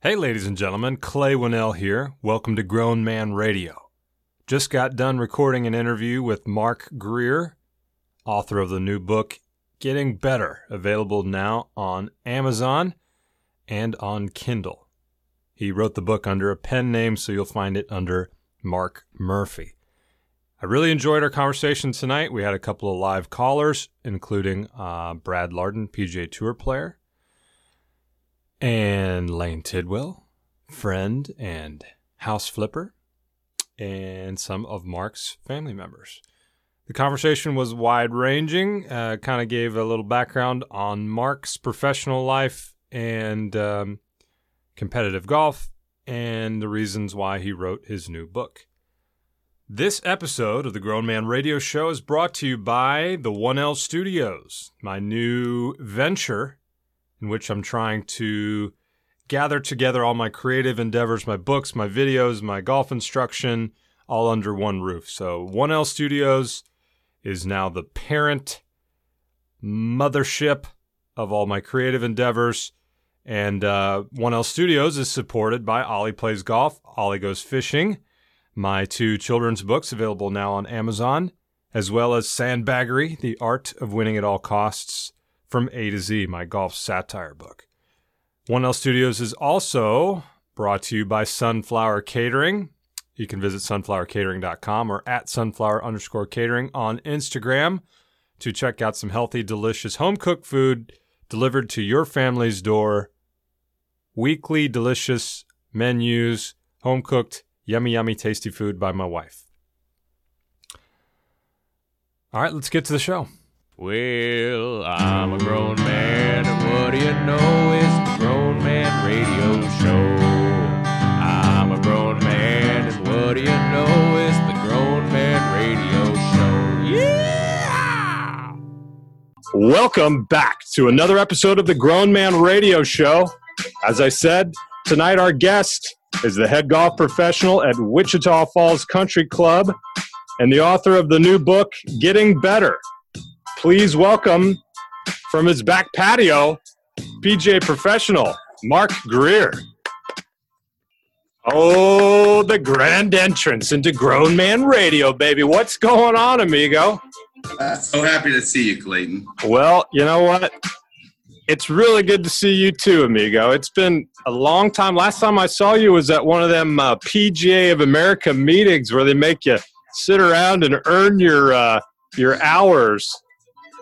Hey, ladies and gentlemen, Clay Winnell here. Welcome to Grown Man Radio. Just got done recording an interview with Mark Greer, author of the new book, Getting Better, available now on Amazon and on Kindle. He wrote the book under a pen name, so you'll find it under Mark Murphy. I really enjoyed our conversation tonight. We had a couple of live callers, including uh, Brad Lardon, PGA Tour player, and Lane Tidwell, friend and house flipper, and some of Mark's family members. The conversation was wide ranging, uh, kind of gave a little background on Mark's professional life and um, competitive golf and the reasons why he wrote his new book. This episode of the Grown Man Radio Show is brought to you by the 1L Studios, my new venture in which I'm trying to gather together all my creative endeavors, my books, my videos, my golf instruction, all under one roof. So 1L Studios is now the parent mothership of all my creative endeavors. And uh, 1L Studios is supported by Ollie Plays Golf, Ollie Goes Fishing, my two children's books available now on Amazon, as well as Sandbaggery, The Art of Winning at All Costs, from A to Z, my golf satire book. 1L Studios is also brought to you by Sunflower Catering. You can visit sunflowercatering.com or at sunflower underscore catering on Instagram to check out some healthy, delicious home cooked food delivered to your family's door. Weekly delicious menus, home cooked, yummy, yummy, tasty food by my wife. All right, let's get to the show. Well, I'm a grown man, and what do you know? It's the Grown Man Radio Show. I'm a grown man, and what do you know? It's the Grown Man Radio Show. Yeah! Welcome back to another episode of the Grown Man Radio Show. As I said, tonight our guest is the head golf professional at Wichita Falls Country Club and the author of the new book, Getting Better. Please welcome from his back patio, PGA professional, Mark Greer. Oh, the grand entrance into Grown Man Radio, baby. What's going on, amigo? Uh, so happy to see you, Clayton. Well, you know what? It's really good to see you too, amigo. It's been a long time. Last time I saw you was at one of them uh, PGA of America meetings where they make you sit around and earn your uh, your hours.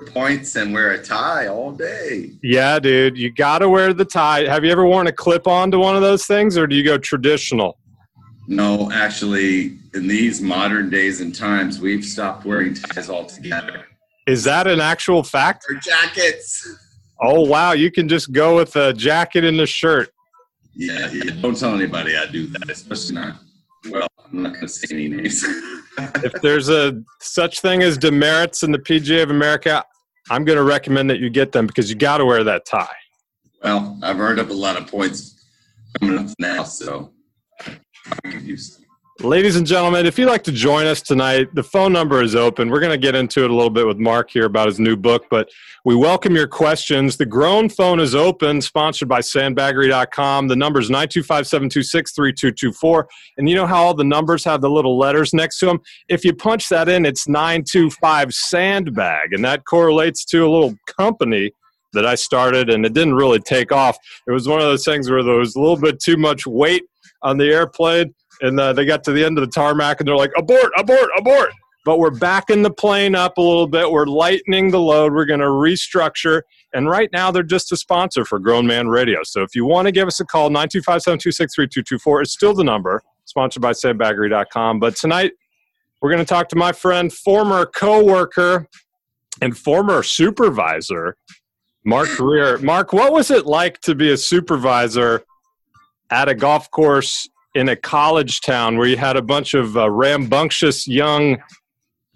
Points and wear a tie all day. Yeah, dude, you got to wear the tie. Have you ever worn a clip on to one of those things, or do you go traditional? No, actually, in these modern days and times, we've stopped wearing ties altogether. Is that an actual fact? Or jackets. Oh wow, you can just go with a jacket and a shirt. Yeah, yeah, don't tell anybody I do that, especially not. Well, I'm not going to say any names. if there's a such thing as demerits in the PGA of America, I'm going to recommend that you get them because you got to wear that tie. well, I've earned up a lot of points coming up now, so I can use them. Ladies and gentlemen, if you'd like to join us tonight, the phone number is open. We're going to get into it a little bit with Mark here about his new book, but we welcome your questions. The Grown phone is open, sponsored by sandbaggery.com. The number is 925 726 3224. And you know how all the numbers have the little letters next to them? If you punch that in, it's 925 Sandbag, and that correlates to a little company that I started, and it didn't really take off. It was one of those things where there was a little bit too much weight on the airplane and uh, they got to the end of the tarmac and they're like abort abort abort. But we're backing the plane up a little bit. We're lightening the load. We're going to restructure. And right now they're just a sponsor for grown man radio. So if you want to give us a call 925-726-3224 is still the number sponsored by sandbaggery.com but tonight we're going to talk to my friend former co-worker and former supervisor mark Greer. mark what was it like to be a supervisor at a golf course in a college town where you had a bunch of uh, rambunctious young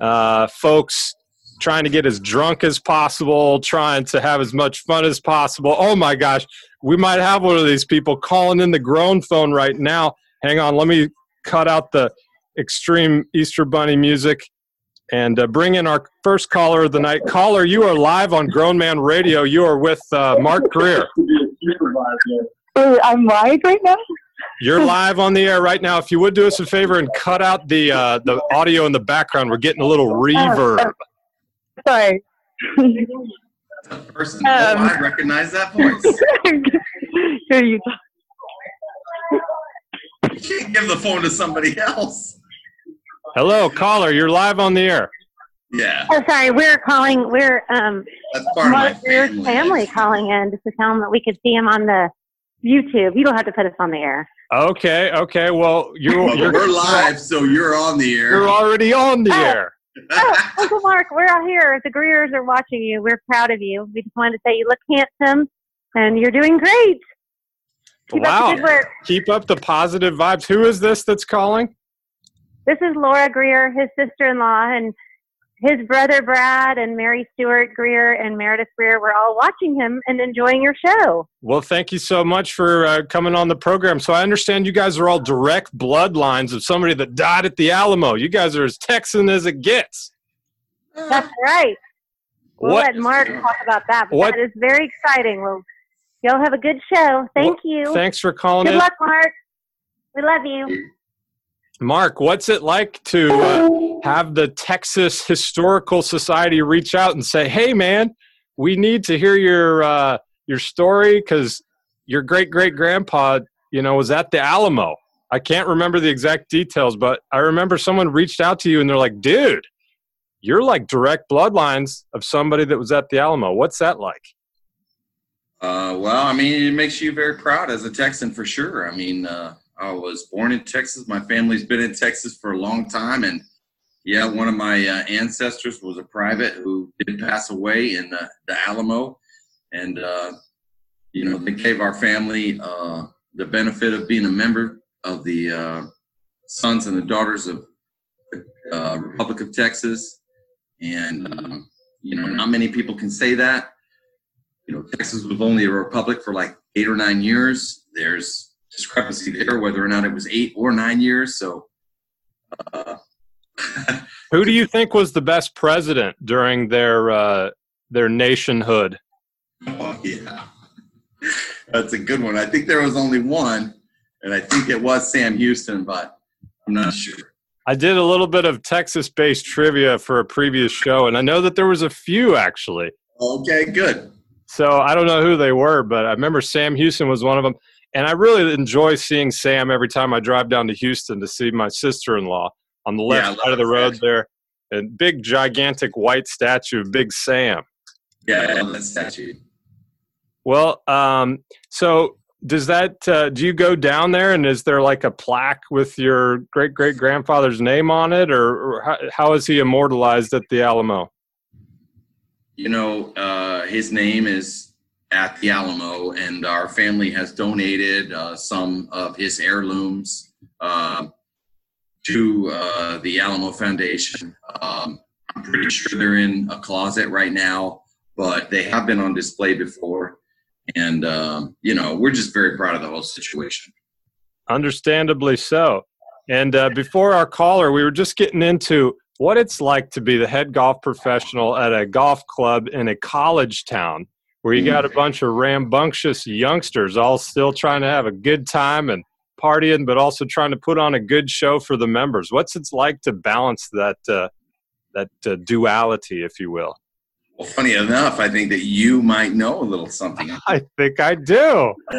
uh, folks trying to get as drunk as possible, trying to have as much fun as possible. Oh my gosh, we might have one of these people calling in the grown phone right now. Hang on, let me cut out the extreme Easter Bunny music and uh, bring in our first caller of the night. Caller, you are live on Grown Man Radio. You are with uh, Mark Greer. Oh, I'm live right now. You're live on the air right now. If you would do us a favor and cut out the uh, the audio in the background, we're getting a little reverb. Sorry. That person. oh, Um, I recognize that voice. Here you You can't give the phone to somebody else. Hello, caller. You're live on the air. Yeah, Oh, sorry. We're calling. We're um, that's part of my family. family calling in just to tell them that we could see him on the YouTube. You don't have to put us on the air. Okay, okay. Well, you're Well, you're, we're live, so you're on the air. you're already on the Oh. air. Oh, Uncle Mark, we're out here. The Greers are watching you. We're proud of you. We just wanted to say you look handsome and you're doing great. Keep up the Wow. good work. Keep up the positive vibes. Who is this that's calling? This is Laura Greer, his sister-in-law, and his brother Brad and Mary Stewart Greer and Meredith Greer. We're all watching him and enjoying your show. Well, thank you so much for uh, coming on the program. So I understand you guys are all direct bloodlines of somebody that died at the Alamo. You guys are as Texan as it gets. That's right. We'll What- let Mark talk about that. But What- that is very exciting. Well, y'all have a good show. Thank Well, you. Thanks for calling good in. luck, Mark. We love you. Mark, what's it like to uh, have the Texas Historical Society reach out and say, "Hey, man, we need to hear your uh, your story because your great great grandpa, you know, was at the Alamo." I can't remember the exact details, but I remember someone reached out to you and they're like, "Dude, you're like direct bloodlines of somebody that was at the Alamo. What's that like?" Uh, well, I mean, it makes you very proud as a Texan for sure. I mean, uh, I was born in Texas. My family's been in Texas for a long time, and yeah, one of my uh, ancestors was a private who did pass away in the, the Alamo, and uh, you know, they gave our family uh, the benefit of being a member of the uh, sons and the daughters of the uh, Republic of Texas, and um, you know, not many people can say that you know, Texas was only a republic for like eight or nine years. There's discrepancy there whether or not it was eight or nine years. So, uh, Who do you think was the best president during their uh, their nationhood? oh, yeah, that's a good one. I think there was only one, and I think it was Sam Houston, but I'm not sure. I did a little bit of Texas based trivia for a previous show, and I know that there was a few actually. Okay, good. So I don't know who they were, but I remember Sam Houston was one of them. And I really enjoy seeing Sam every time I drive down to Houston to see my sister in law on the left love side of the road statue. there. And big, gigantic white statue of Big Sam. Yeah, I love that statue. Well, um, so does that, uh, do you go down there and is there like a plaque with your great great grandfather's name on it, or, or how, how is he immortalized at the Alamo? You know, uh, his name is at the Alamo, and our family has donated uh, some of his heirlooms uh, to uh, the Alamo Foundation. Um, I'm pretty sure they're in a closet right now, but they have been on display before. And, um, you know, we're just very proud of the whole situation. Understandably so. And uh, before our caller, we were just getting into what it's like to be the head golf professional at a golf club in a college town where you got a bunch of rambunctious youngsters all still trying to have a good time and partying, but also trying to put on a good show for the members. What's it like to balance that uh, that uh, duality, if you will? Well, funny enough, I think that you might know a little something. I think I do.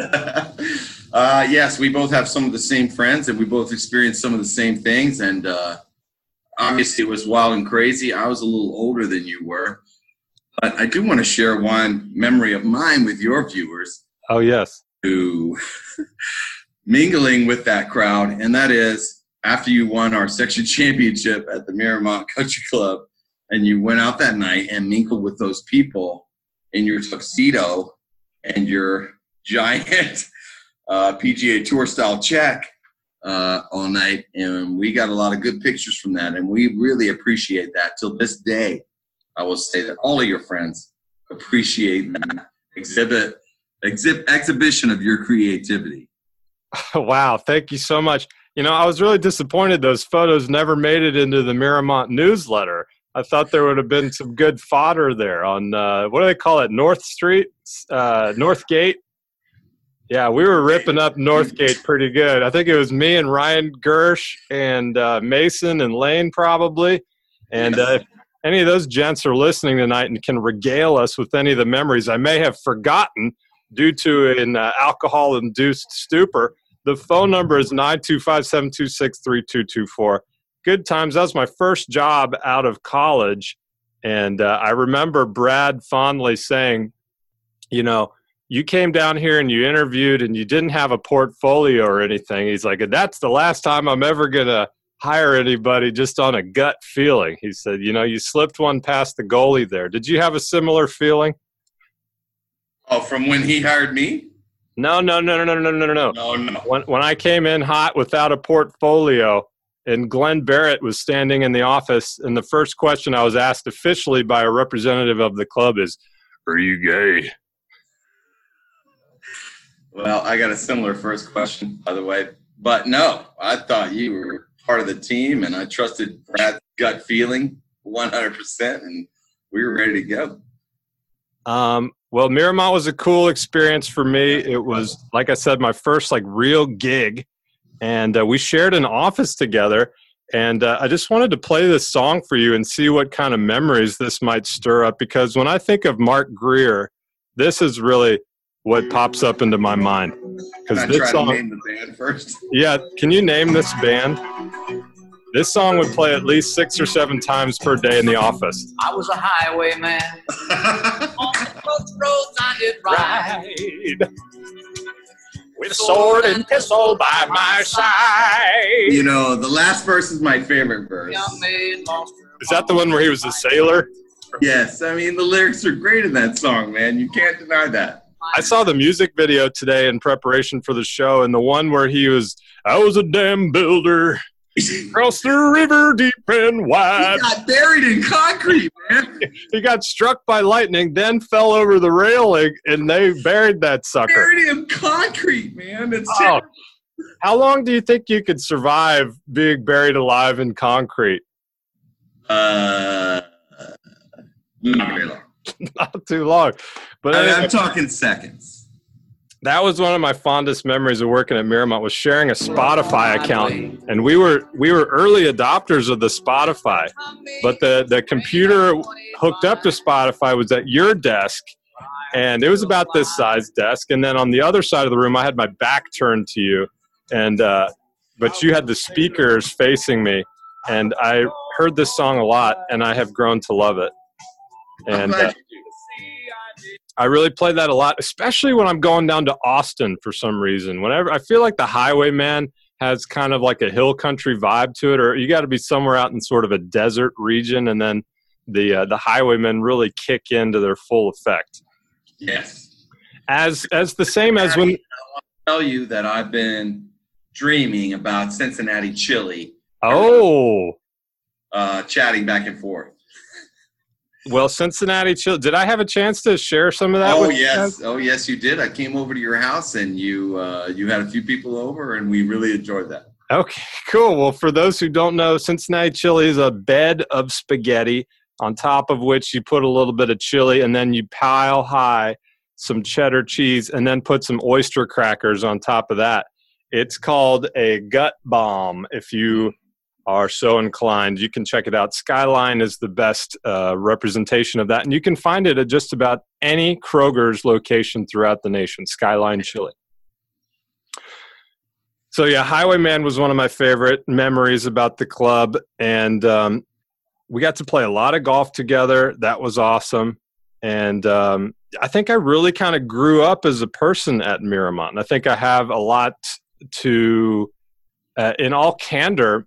uh, yes, we both have some of the same friends, and we both experienced some of the same things. And uh, obviously, it was wild and crazy. I was a little older than you were, but I do want to share one memory of mine with your viewers Oh yes. who mingling with that crowd, and that is after you won our section championship at the Miramont Country Club, and you went out that night and mingled with those people in your tuxedo and your giant uh, PGA Tour style check uh, all night, and we got a lot of good pictures from that, and we really appreciate that. Till this day, I will say that all of your friends appreciate that exhibit, exhibit exhibition of your creativity. Wow, thank you so much. You know, I was really disappointed those photos never made it into the Miramont newsletter. I thought there would have been some good fodder there on uh, what do they call it? North Street, uh, North Gate. Yeah, we were ripping up Northgate pretty good. I think it was me and Ryan Gersh and uh, Mason and Lane probably. And uh, any of those gents are listening tonight and can regale us with any of the memories I may have forgotten due to an uh, alcohol-induced stupor, the phone number is 925-726-3224. Good times. That was my first job out of college. And uh, I remember Brad fondly saying, you know, you came down here and you interviewed and you didn't have a portfolio or anything. He's like, that's the last time I'm ever going to hire anybody just on a gut feeling. He said, you know, you slipped one past the goalie there. Did you have a similar feeling? Oh, from when he hired me? No, no, no, no, no, no, no, no. No, no. When, when I came in hot without a portfolio and Glenn Barrett was standing in the office, and the first question I was asked officially by a representative of the club is, Are you gay? Well, I got a similar first question, by the way. But no, I thought you were part of the team, and I trusted Brad's gut feeling 100%, and we were ready to go. Um, well, Miramont was a cool experience for me. It was, like I said, my first like real gig, and uh, we shared an office together. And uh, I just wanted to play this song for you and see what kind of memories this might stir up. Because when I think of Mark Greer, this is really what pops up into my mind. Because this try to song, name the band first? yeah, can you name this band? This song would play at least six or seven times per day in the office. I was a highwayman. On the roads I did ride. With sword and pistol by my side. you know, the last verse is my favorite verse. Young maid lost her Is that the one where he was a sailor? Yes, I mean, the lyrics are great in that song, man. You can't deny that. I saw the music video today in preparation for the show, and the one where he was, I was a dam builder, across the river deep and wide. He got buried in concrete, man. He got struck by lightning, then fell over the railing, and they buried that sucker. Buried in concrete, man. It's Oh, terrible. how long do you think you could survive being buried alive in concrete? Uh, not very long. Not too long. But I mean, anyway, I'm talking seconds. that was one of my fondest memories of working at Miramont was sharing a Spotify account. And we were we were early adopters of the Spotify. but the the computer hooked up to Spotify was at your desk, and it was about this size desk. And then on the other side of the room, I had my back turned to you, and uh, but you had the speakers facing me, and I heard this song a lot, and I have grown to love it. And uh, I really play that a lot, especially when I'm going down to Austin for some reason. Whenever I feel like the Highwayman has kind of like a hill country vibe to it, or you got to be somewhere out in sort of a desert region, and then the uh, the Highwaymen really kick into their full effect. yes. As as the same as when I tell you that I've been dreaming about Cincinnati chili, oh uh, chatting back and forth. Well Cincinnati chill. Did I have a chance to share some of that? Oh yes, oh yes, you did. I came over to your house and you uh, you had a few people over, and we really enjoyed that. Okay, cool. Well, for those who don't know, Cincinnati chili is a bed of spaghetti on top of which you put a little bit of chili and then you pile high some cheddar cheese and then put some oyster crackers on top of that. It's called a gut bomb if you are so inclined. You can check it out. Skyline is the best uh, representation of that. And you can find it at just about any Kroger's location throughout the nation. Skyline chili. So yeah, Highwayman was one of my favorite memories about the club, and um, we got to play a lot of golf together. That was awesome, and um, I think I really kind of grew up as a person at Miramont. And I think I have a lot to, uh, in all candor.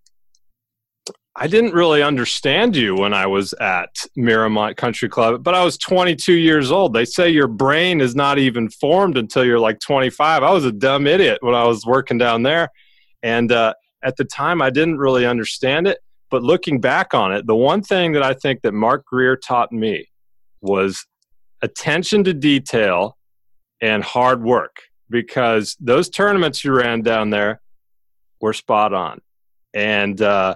I didn't really understand you when I was at Miramont Country Club, but I was 22 years old. They say your brain is not even formed until you're like 25. I was a dumb idiot when I was working down there. And uh, at the time, I didn't really understand it. But looking back on it, the one thing that I think that Mark Greer taught me was attention to detail and hard work because those tournaments you ran down there were spot on. And, uh,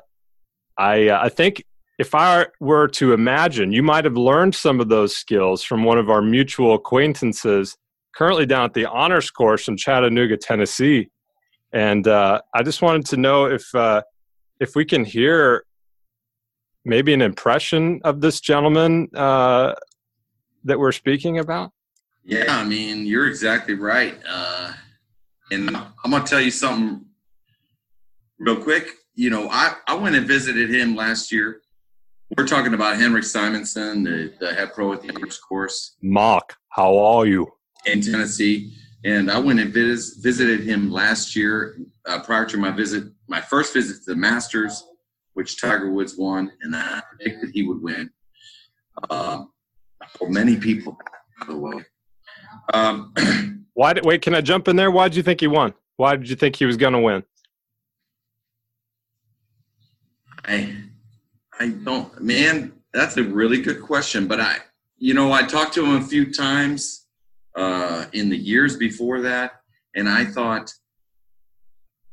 I uh, I think if I were to imagine, you might have learned some of those skills from one of our mutual acquaintances, currently down at the honors course in Chattanooga, Tennessee, and uh, I just wanted to know if uh, if we can hear maybe an impression of this gentleman uh, that we're speaking about. Yeah, I mean, you're exactly right. Uh, and I'm gonna tell you something real quick. You know, I, I went and visited him last year. We're talking about Henrik Simonson, the, the head pro at the honors course Mark, how are you? in Tennessee. And I went and vis- visited him last year uh, prior to my visit, my first visit to the Masters, which Tiger Woods won, and I predicted he would win. Um, for many people, by the way. Um, Why did wait? Can I jump in there? Why did you think he won? Why did you think he was going to win? I, I don't, man. That's a really good question. But I, you know, I talked to him a few times uh, in the years before that, and I thought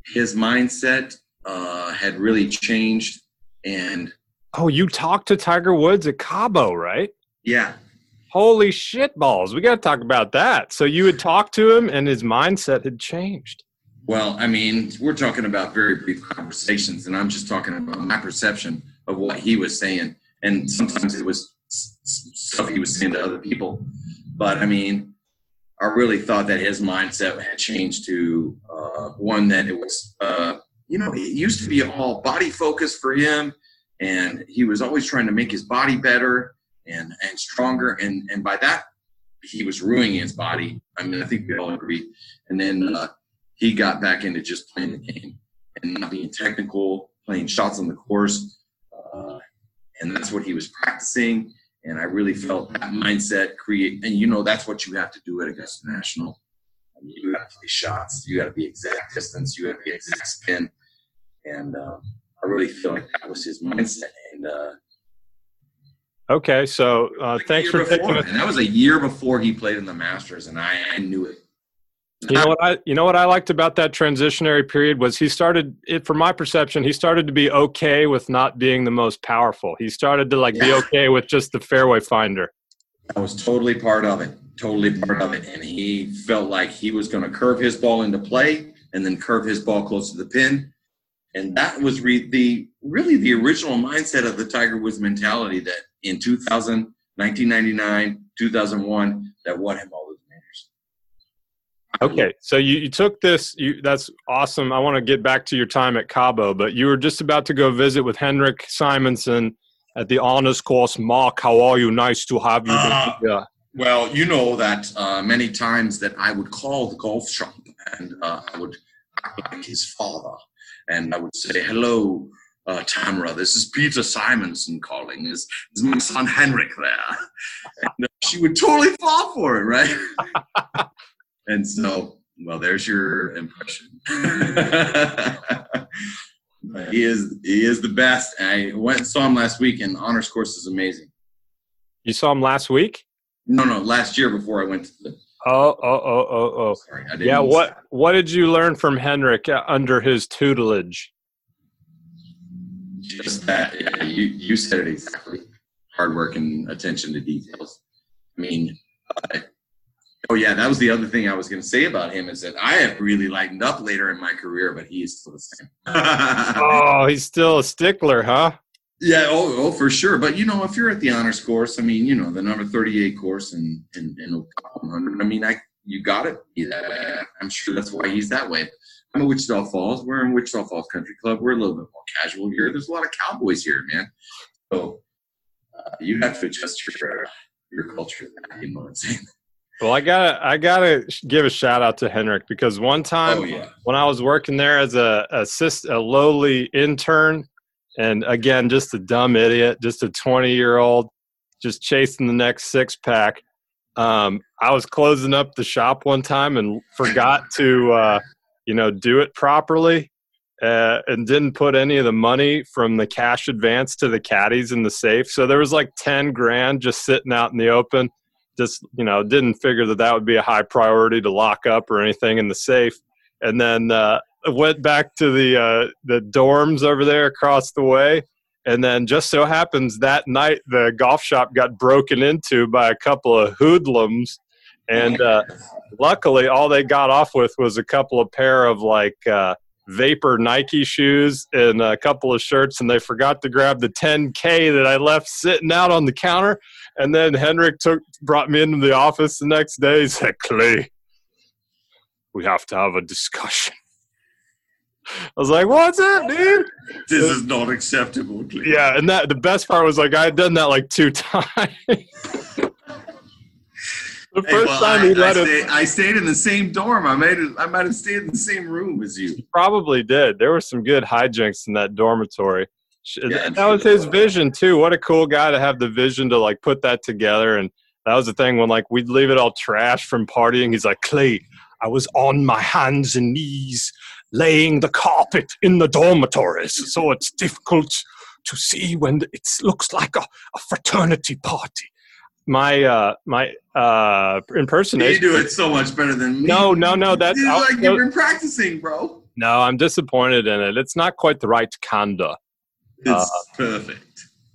his mindset uh, had really changed. And Oh, you talked to Tiger Woods at Cabo, right? yeah, Holy shit balls. We got to talk about that. So you had talked to him and his mindset had changed. Well, I mean, we're talking about very brief conversations, and I'm just talking about my perception of what he was saying. And sometimes it was stuff he was saying to other people. But I mean, I really thought that his mindset had changed to uh, one that it was, uh, you know, it used to be all body focused for him, and he was always trying to make his body better and and stronger, and and by that he was ruining his body. I mean, I think we all agree. And then uh, he got back into just playing the game and not being technical, playing shots on the course, uh, and that's what he was practicing. And I really felt that mindset create, and you know, that's what you have to do at Augusta National. I mean, you got to play shots, you got to be exact distance, you got to be exact spin, and uh, I really feel like that was his mindset. And uh, Okay, so uh, like thanks for taking before, us. and that was a year before he played in the Masters, and I, I knew it. You know what I you know what I liked about that transitionary period was he started it from my perception he started to be okay with not being the most powerful. He started to like be okay with just the fairway finder. I was totally part of it, totally part of it. And he felt like he was going to curve his ball into play and then curve his ball close to the pin. And that was re- the really the original mindset of the Tiger Woods mentality that in 2000, 1999, 2001, that won him all. Okay, so you, you took this. You, that's awesome. I want to get back to your time at Cabo, but you were just about to go visit with Henrik Simonson at the honors course. Mark, how are you? Nice to have you. Ah. yeah. Well, you know that uh, many times that I would call the golf shop and uh, I would act like his father, and I would say, "Hello, uh, Tamara. This is Peter Simonson calling. Is is my son Henrik there?" And uh, she would totally fall for it, right? and so, well, there's your impression. He is he is the best. I went and saw him last week, and honors course is amazing. You saw him last week. No, no, last year before I went to the. Oh, oh, oh, oh, oh. Sorry, I didn't. Yeah. What What did you learn from Henrik uh, under his tutelage? Just that. Yeah, you you said it exactly. Hard work and attention to details. I mean, uh, oh yeah, that was the other thing I was going to say about him is that I have really lightened up later in my career, but he is still the same. Oh, he's still a stickler, huh? Yeah, oh, oh, for sure. But you know, if you're at the honors course, I mean, you know, the number 38 course in in, in a 100. I mean, I you got it. be that way. I'm sure that's why he's that way. I'm in Wichita Falls. We're in Wichita Falls Country Club. We're a little bit more casual here. There's a lot of cowboys here, man. So uh, you have to adjust your your culture. You know what I'm saying? Well, I gotta, I gotta give a shout out to Henrik because one time Oh yeah. when I was working there as a assist, a lowly intern, and again, just a dumb idiot, just a 20 year old, just chasing the next six pack. Um, I was closing up the shop one time and forgot to, uh, you know, do it properly, uh, and didn't put any of the money from the cash advance to the caddies in the safe. So there was like 10 grand just sitting out in the open. Just you know, didn't figure that that would be a high priority to lock up or anything in the safe. And then uh, went back to the uh, the dorms over there across the way. And then just so happens that night the golf shop got broken into by a couple of hoodlums, and uh, luckily, all they got off with was a couple of pair of like uh, vapor Nike shoes and a couple of shirts, and they forgot to grab the 10K that I left sitting out on the counter. And then Henrik took brought me into the office the next day. He said, "Clay, we have to have a discussion." I was like, "What's up, dude?" This is not acceptable. Clay. Yeah, and that the best part was like I had done that like two times. the Hey, first well, time I, he I, let us stayed, I stayed in the same dorm. I made it. I might have stayed in the same room as you. probably did. There were some good hijinks in that dormitory. Yeah, that was his vision too. What a cool guy to have the vision to like put that together. And that was the thing when like we'd leave it all trash from partying. He's like, Clay, I was on my hands and knees laying the carpet in the dormitories, so it's difficult to see when it looks like a, a fraternity party. My uh my uh You do it so much better than me. No, no, no, that's- like you've been practicing, bro. No, I'm disappointed in it. It's not quite the right kinda. It's Uh, perfect.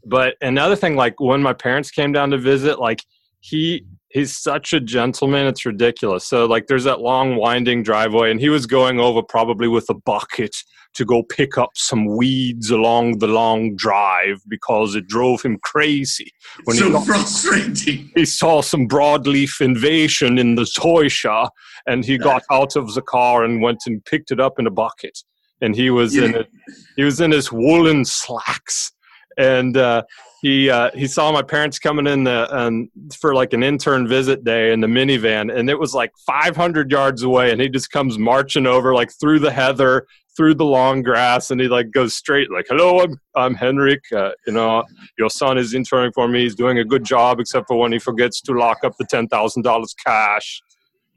but another thing like when my parents came down to visit like he he's such a gentleman it's ridiculous so like there's that long winding driveway and he was going over probably with a bucket to go pick up some weeds along the long drive because it drove him crazy when he so got- frustrating. he saw some broadleaf invasion in the toy shop and he got out of the car and went and picked it up in a bucket and he was in Yeah. it. He was in his woolen slacks. And uh, he uh, he saw my parents coming in the um, for like an intern visit day in the minivan. And it was like 500 yards away. And he just comes marching over like through the heather through the long grass. And he like goes straight like hello i'm, I'm henrik. Uh, you know your son is interning for me. He's doing a good job, except for when he forgets to lock up the ten thousand dollars cash,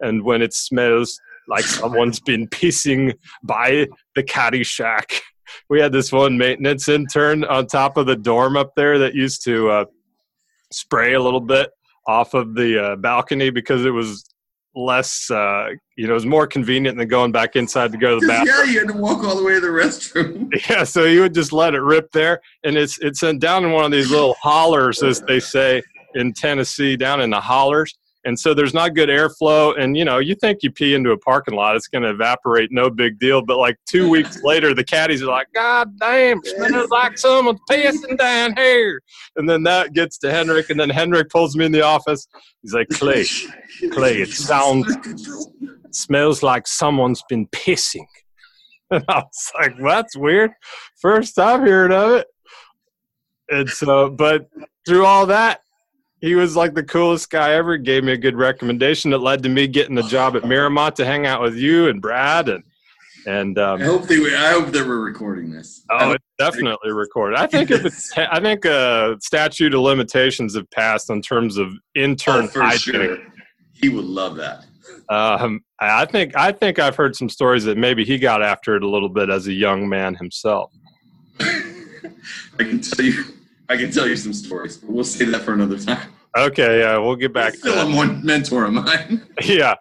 and when it smells like someone's been pissing by the caddy shack. We had this one maintenance intern on top of the dorm up there that used to uh, spray a little bit off of the uh, balcony because it was less, uh, you know, it was more convenient than going back inside to go to the bathroom. yeah, you had to walk all the way to the restroom. Yeah, so you would just let it rip there, and it's it's down in one of these little hollers, as they say in Tennessee, down in the hollers. And so there's not good airflow, and you know you think you pee into a parking lot, it's going to evaporate, no big deal. But like two weeks later, the caddies are like, "God damn, smells like someone's pissing down here." And then that gets to Henrik, and then Henrik pulls me in the office. He's like, "Clay, Clay, it sounds smells like someone's been pissing. And I was like, well, that's weird. First time hearing of it. And so, but through all that, he was like the coolest guy ever. Gave me a good recommendation that led to me getting the job at Miramont to hang out with you and Brad and and I um, hope they. were- I hope they were recording this. oh, it's definitely recorded. I think if it's, I think uh, statute of limitations have passed in terms of intern Oh, for sure. He would love that. Um, I think I think I've heard some stories that maybe he got after it a little bit as a young man himself. I can tell you. I can tell you some stories. But we'll save that for another time. Okay, yeah, we'll get back to Still. I'm one mentor of mine. Yeah,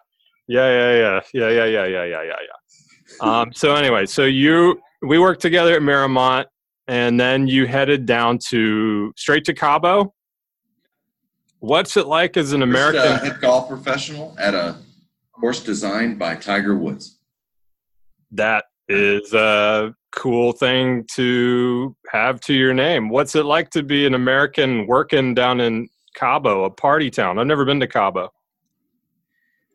yeah, yeah, yeah, yeah, yeah, yeah, yeah, yeah, yeah, yeah. Um, so anyway, so you we worked together at Miramont, and then you headed down to straight to Cabo. What's it like as an American? First, uh, head golf professional at a course designed by Tiger Woods. that is a cool thing to have to your name. What's it like to be an American working down in Cabo, a party town? I've never been to Cabo.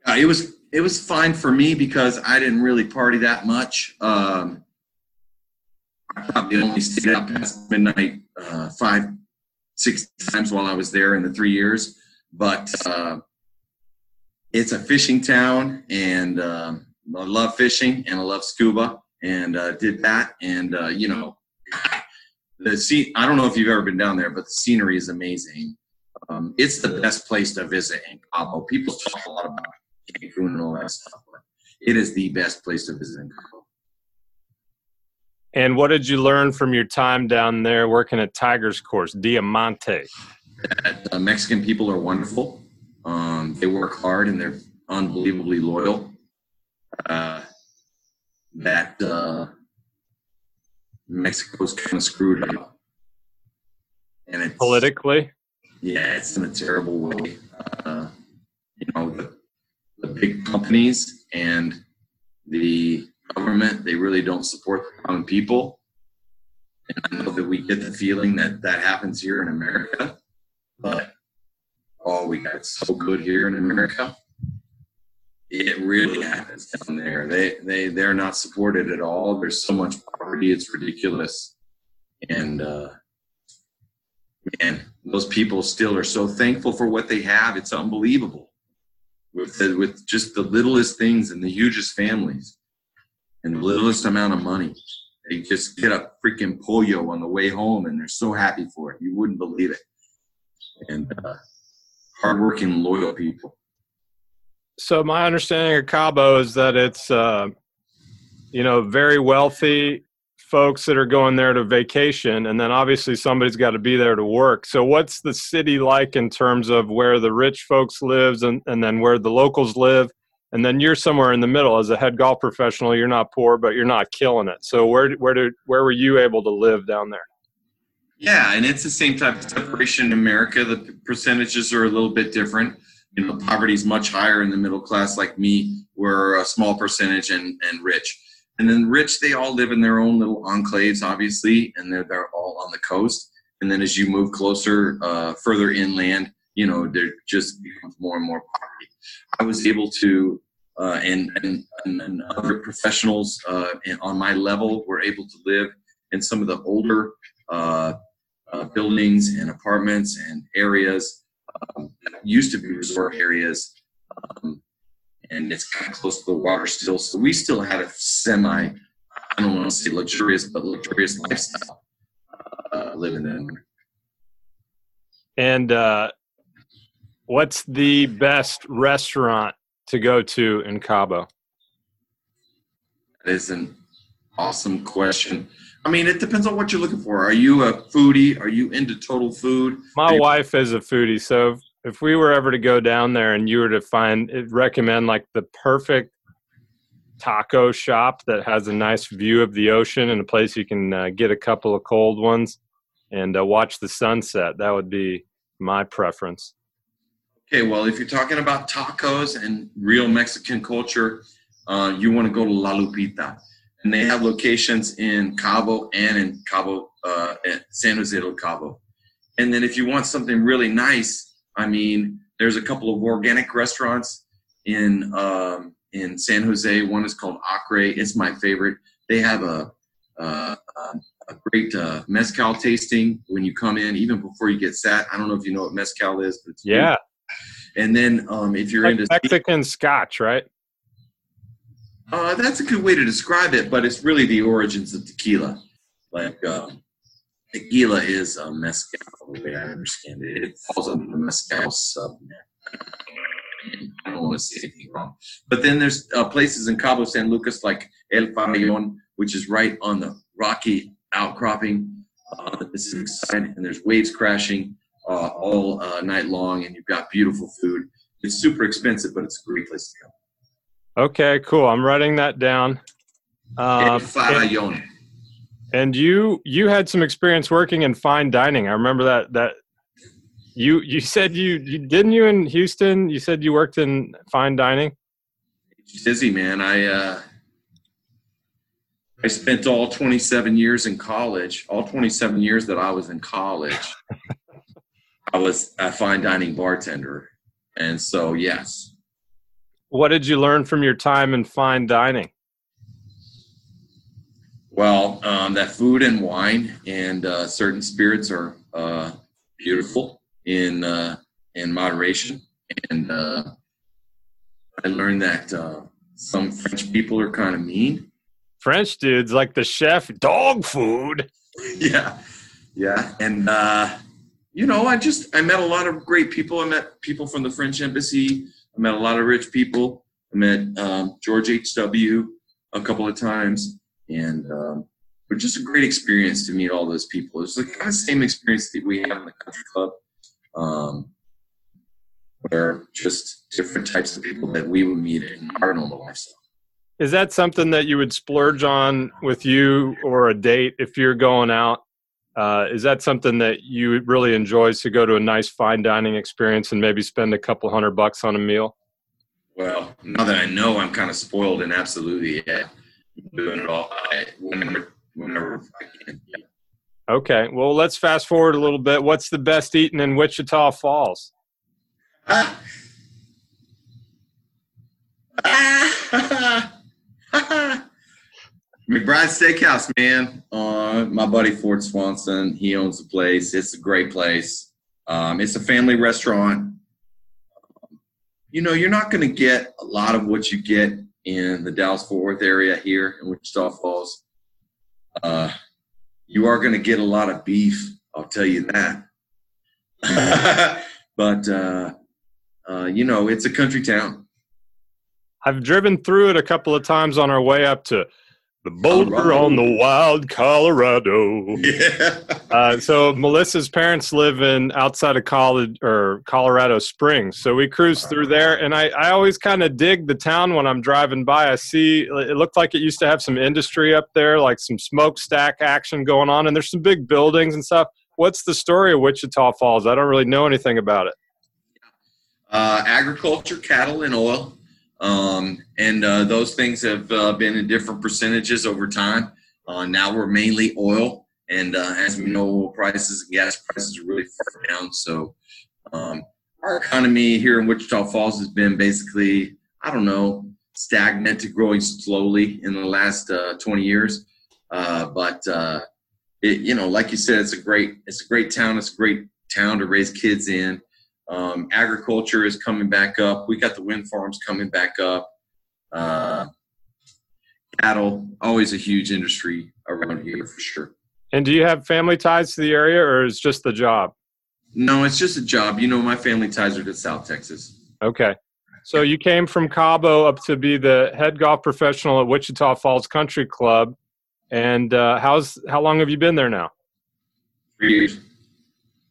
Uh, it was it was fine for me because I didn't really party that much. Um, I probably only stayed out past midnight uh, five, six times while I was there in the three years. But uh, it's a fishing town, and um I love fishing and I love scuba, and uh, did that. And uh, you know, the sea. I don't know if you've ever been down there, but the scenery is amazing. Um, it's the best place to visit in Cabo. People talk a lot about Cancun and all that stuff, but it is the best place to visit in Cabo. And what did you learn from your time down there working at Tiger's Course, Diamante? That, uh, Mexican people are wonderful. Um, they work hard and they're unbelievably loyal. Uh, that uh, Mexico's kind of screwed up, and it's Politically, Yeah, it's in a terrible way. Uh, you know, the the big companies and the government, they really don't support the common people. And I know that we get the feeling that that happens here in America, but oh, we got so good here in America. It really happens down there. They they they're not supported at all. There's so much poverty, it's ridiculous. And uh, man, those people still are so thankful for what they have. It's unbelievable. With the, with just the littlest things and the hugest families and the littlest amount of money, they just get a freaking polio on the way home, and they're so happy for it. You wouldn't believe it. And uh, hardworking, loyal people. So my understanding of Cabo is that it's, uh, you know, very wealthy folks that are going there to vacation, and then obviously somebody's got to be there to work. So what's the city like in terms of where the rich folks lives, and, and then where the locals live, and then you're somewhere in the middle as a head golf professional. You're not poor, but you're not killing it. So where where did where were you able to live down there? Yeah, and it's the same type of separation in America. The percentages are a little bit different. You know, poverty is much higher in the middle class, like me. We're a small percentage and and rich. And then rich, they all live in their own little enclaves, obviously, and they're they're all on the coast. And then as you move closer, uh, further inland, you know, there just becomes more and more poverty. I was able to, uh, and, and, and other professionals uh, on my level were able to live in some of the older uh, uh, buildings and apartments and areas um, used to be resort areas. Um, and it's kind of close to the water still. So we still had a semi, I don't want to say luxurious, but luxurious lifestyle uh, living in. And uh, what's the best restaurant to go to in Cabo? That is an awesome question. I mean, it depends on what you're looking for. Are you a foodie? Are you into total food? My you- wife is a foodie, so if we were ever to go down there and you were to find recommend like the perfect taco shop that has a nice view of the ocean and a place you can uh, get a couple of cold ones and uh, watch the sunset, that would be my preference. Okay, well, if you're talking about tacos and real Mexican culture, uh, you want to go to La Lupita. And they have locations in Cabo and in Cabo, uh, San Jose del Cabo. And then if you want something really nice, I mean, there's a couple of organic restaurants in um, in San Jose. One is called Acre. It's my favorite. They have a uh, a great uh, mezcal tasting when you come in, even before you get sat. I don't know if you know what mezcal is, but it's Yeah, And then um, if you're like into Mexican scotch, right? Uh, that's a good way to describe it, but it's really the origins of tequila. Like um, tequila is a mezcal, the way I understand it. It falls under the mezcal sub. I don't want to say anything wrong. But then there's uh, places in Cabo San Lucas like El Farallon, which is right on the rocky outcropping uh, on the Pacific and there's waves crashing uh, all uh, night long, and you've got beautiful food. It's super expensive, but it's a great place to go. Okay, cool. I'm writing that down. Um, and, and you you had some experience working in fine dining. I remember that that you you said you, you didn't you in Houston. You said you worked in fine dining. Dizzy, man. I uh, I spent all 27 years in college. All 27 years that I was in college, I was a fine dining bartender, and so yes, What did you learn from your time in fine dining? well, um, that food and wine and uh, certain spirits are uh, beautiful in uh, in moderation, and uh, I learned that uh, some French people are kind of mean. French dudes like the chef, dog food. yeah yeah and uh you know i just i met a lot of great people i met people from the french embassy i met a lot of rich people. I met um, george hw a couple of times. And um it was just a great experience to meet all those people. It's the kind of same experience that we have in the country club um where just different types of people that we would meet in our normal lifestyle. Is that something that you would splurge on with you or a date if you're going out? Uh, is that something that you really enjoy to go to a nice fine dining experience and maybe spend a couple hundred bucks on a meal? Well, now that I know, I'm kind of spoiled and absolutely yeah, doing it all I, whenever whenever I can. Yeah. Okay. Well, let's fast forward a little bit. What's the best eating in Wichita Falls? Ah. Ah. McBride Steakhouse, man. Uh, my buddy Fort Swanson, he owns the place. It's a great place. Um, it's a family restaurant. You know, you're not going to get a lot of what you get in the Dallas Fort Worth area here in Wichita Falls. Uh, you are going to get a lot of beef. I'll tell you that. but uh, uh, you know, it's a country town. I've driven through it a couple of times on our way up to the Boulder Colorado. on the Wild, Colorado. Yeah. Uh, so Melissa's parents live in outside of college or Colorado Springs. So we cruise through there, and I, I always kind of dig the town when I'm driving by. I see it looked like it used to have some industry up there, like some smokestack action going on, and there's some big buildings and stuff. What's the story of Wichita Falls? I don't really know anything about it. uh, agriculture, cattle, and oil. Um, and uh, those things have uh, been in different percentages over time. Uh, now we're mainly oil, and uh, as we know, oil prices and gas prices are really far down. So um, our economy here in Wichita Falls has been basically, I don't know, stagnant to growing slowly in the last uh, 20 years. Uh, but it, you know, like you said, it's a great, it's a great town. It's a great town to raise kids in. Um, agriculture is coming back up. We got the wind farms coming back up. Uh, cattle, always a huge industry around here for sure. And do you have family ties to the area, or is just the job? No, it's just a job. You know, my family ties are to South Texas. Okay. So you came from Cabo up to be the head golf professional at Wichita Falls Country Club, and uh, how's how long have you been there now? Three years.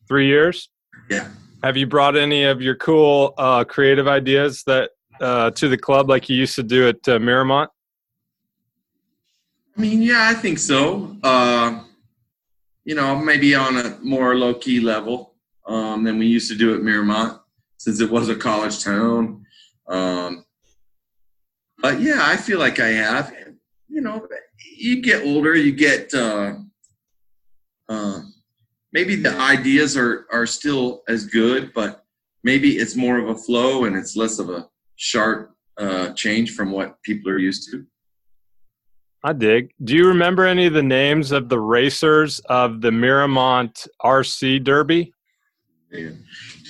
Three years. Yeah. Have you brought any of your cool uh, creative ideas that uh, to the club like you used to do at uh, Miramont? I mean, yeah, I think so. Uh, you know, maybe on a more low key level um, than we used to do at Miramont, since it was a college town. Um, but yeah, I feel like I have. You know, you get older, you get uh, uh, maybe the ideas are are still as good, but maybe it's more of a flow and it's less of a sharp uh, change from what people are used to. I dig. Do you remember any of the names of the racers of the Miramont RC Derby? Yeah.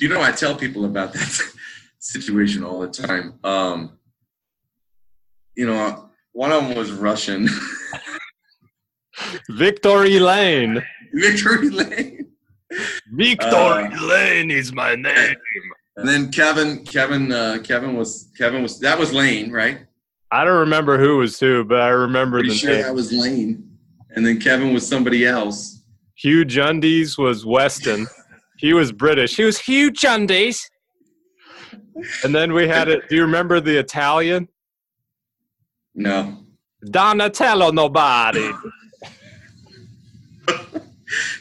You know, I tell people about that situation all the time. Um, you know, one of them was Russian, Victory Lane. Victory Lane, Victory Uh, Lane is my name. and then Kevin. Kevin. Uh, Kevin was. Kevin was. That was Lane, right? I don't remember who was who, but I remember Pretty the sure name. that was Lane. And then Kevin was somebody else. Hugh Jundies was Weston. He was British. He was Hugh Jundies. And then we had it. Do you remember the Italian? No. Donatello Nobody.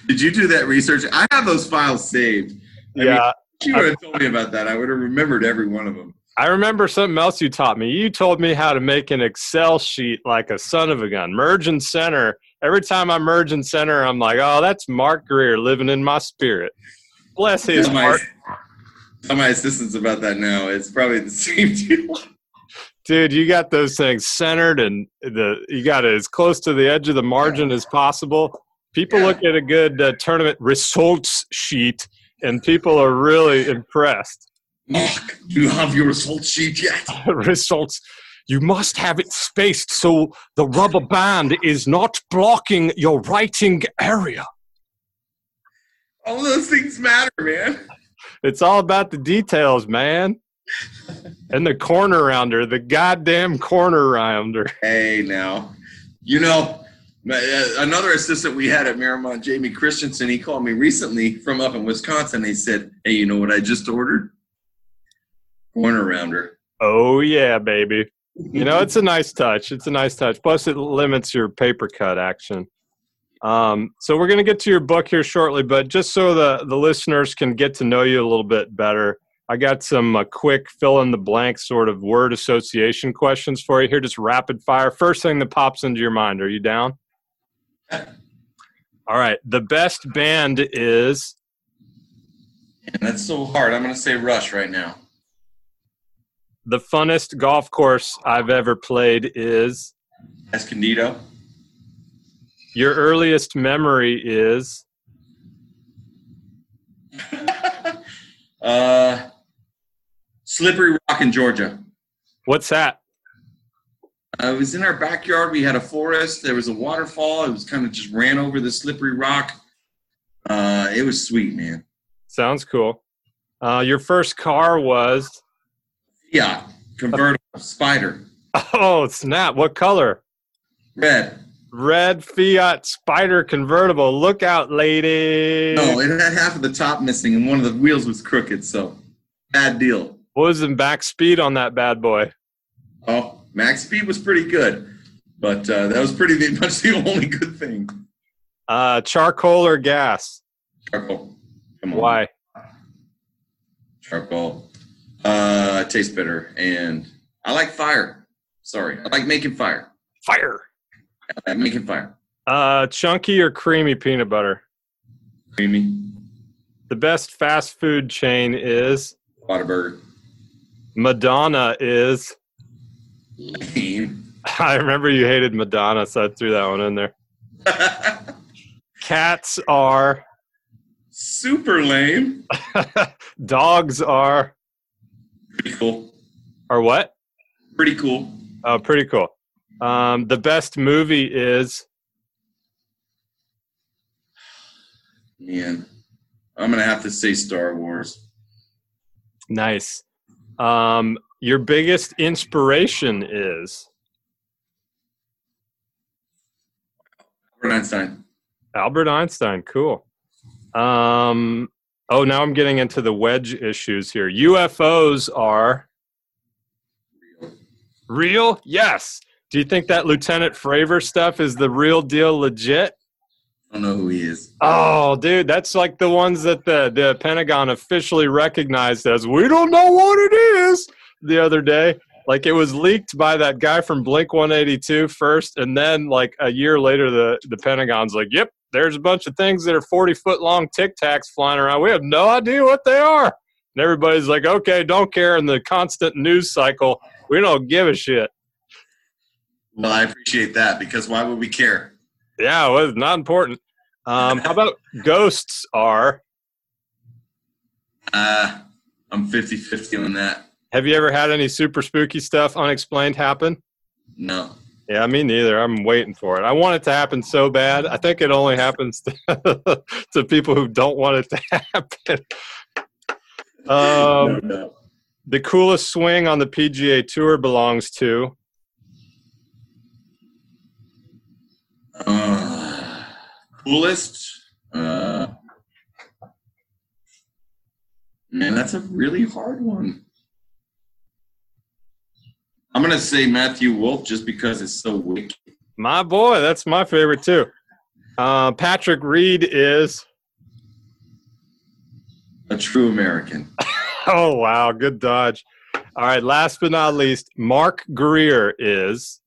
Did you do that research? I have those files saved. I mean, Yeah. if you would have told me about that, I would have remembered every one of them. I remember something else you taught me. You told me how to make an Excel sheet like a son of a gun. Merge and center. Every time I merge and center, I'm like, oh, that's Mark Greer living in my spirit. Bless his Tell my, heart. tell my assistants about that now. It's probably the same deal. Dude, you got those things centered and the you got it as close to the edge of the margin as possible. People look at a good uh, tournament results sheet and people are really impressed. Mark, do you have your results sheet yet? results. You must have it spaced so the rubber band is not blocking your writing area. All those things matter, man. It's all about the details, man. And the corner rounder, the goddamn corner rounder. Hey, now, you know, another assistant we had at Miramont, Jamie Christensen, he called me recently from up in Wisconsin. He said, Hey, you know what I just ordered? Corner rounder. Oh yeah, baby. You know, it's a nice touch. It's a nice touch. Plus, it limits your paper cut action. Um, so we're going to get to your book here shortly, but just so the the listeners can get to know you a little bit better, I got some uh, quick fill in the blank sort of word association questions for you here, just rapid fire. First thing that pops into your mind. Are you down? All right. The best band is And that's so hard. I'm going to say Rush right now. the funnest golf course I've ever played is Escondido. your earliest memory is uh, Slippery Rock in Georgia. what's that? Uh, it was in our backyard. We had a forest. There was a waterfall. It was kind of just ran over the slippery rock. Uh, it was sweet, man. Sounds cool. Uh, your first car was Yeah, convertible spider, oh snap! What color? red. Red Fiat Spider convertible. Look out, lady! No, it had half of the top missing, and one of the wheels was crooked. So bad deal. What was the back speed on that bad boy? Oh, max speed was pretty good, but uh, that was pretty much the only good thing. Uh, charcoal or gas? Charcoal. Come on. Why? Charcoal. Uh, tastes bitter, and I like fire. Sorry, I like making fire. Fire. I like making fire. Uh, chunky or creamy peanut butter? Creamy. The best fast food chain is Whataburger. Madonna. Is. I remember you hated Madonna, so I threw that one in there. Cats are. Super lame. Dogs are. Pretty cool. Or what? Pretty cool. Oh, pretty cool. Um, the best movie is Man, I'm gonna have to say Star Wars. nice. Um, your biggest inspiration is Albert Einstein. Albert Einstein. Cool. Um, oh, now I'm getting into the wedge issues here. UFOs are real? Yes. Do you think that Lieutenant Fravor stuff is the real deal, legit? I don't know who he is. Oh, dude, that's like the ones that the, the Pentagon officially recognized as we don't know what it is the other day. Like it was leaked by that guy from Blink 182 first, and then like a year later, the, the Pentagon's like, yep, there's a bunch of things that are 40 foot long tic tacs flying around. We have no idea what they are. And everybody's like, okay, don't care. And the constant news cycle, we don't give a shit. Well, I appreciate that because why would we care? Yeah, well, it's not important. Um, how about ghosts are? Uh, I'm 50 50 on that. Have you ever had any super spooky stuff unexplained happen? No. Yeah, me neither. I'm waiting for it. I want it to happen so bad. I think it only happens to, to people who don't want it to happen. Um, no, no. the coolest swing on the PGA Tour belongs to. Uh, coolest? Uh, man, that's a really hard one. I'm going to say Matthew Wolff just because it's so wicked. My boy, that's my favorite too. Uh, Patrick Reed is. A true American. Oh, wow. Good dodge. All right. Last but not least, Mark Greer is.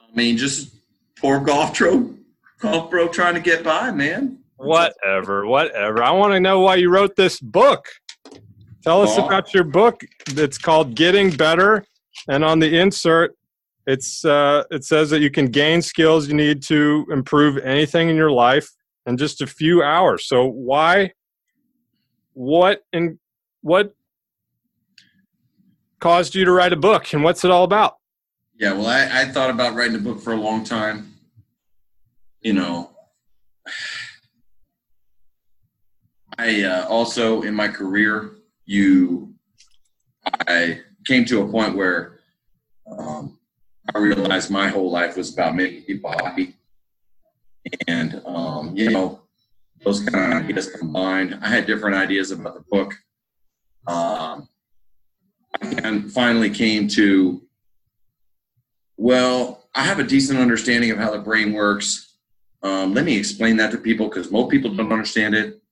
I mean, just poor golf bro, golf bro trying to get by, man. Whatever, whatever. I want to know why you wrote this book. Tell us about your book. It's called Getting Better, and on the insert, it's uh, it says that you can gain skills you need to improve anything in your life in just a few hours. So why, what, and what caused you to write a book, and what's it all about? Yeah, well, I, I thought about writing a book for a long time. You know, I uh, also in my career, you, I came to a point where um, I realized my whole life was about making people happy, and um, you know, those kind of ideas combined. I had different ideas about the book, um, and finally came to well, I have a decent understanding of how the brain works. Um, let me explain that to people because most people don't understand it.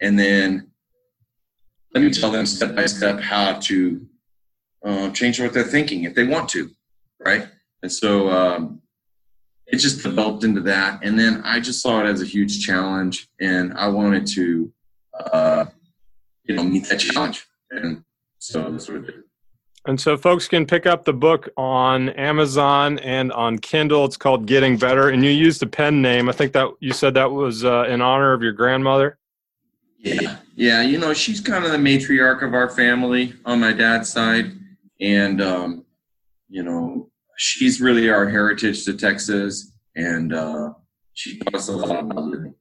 And then let me tell them step by step how to uh, change what they're thinking if they want to, right? And so um, it just developed into that. And then I just saw it as a huge challenge, and I wanted to, uh, you know, meet that challenge. And so that's what I did. And so folks can pick up the book on Amazon and on Kindle. It's called Getting Better. And you used a pen name. I think that you said that was uh, in honor of your grandmother. Yeah, yeah. You know, she's kind of the matriarch of our family on my dad's side, and um, you know, she's really our heritage to Texas, and uh, she taught us a lot.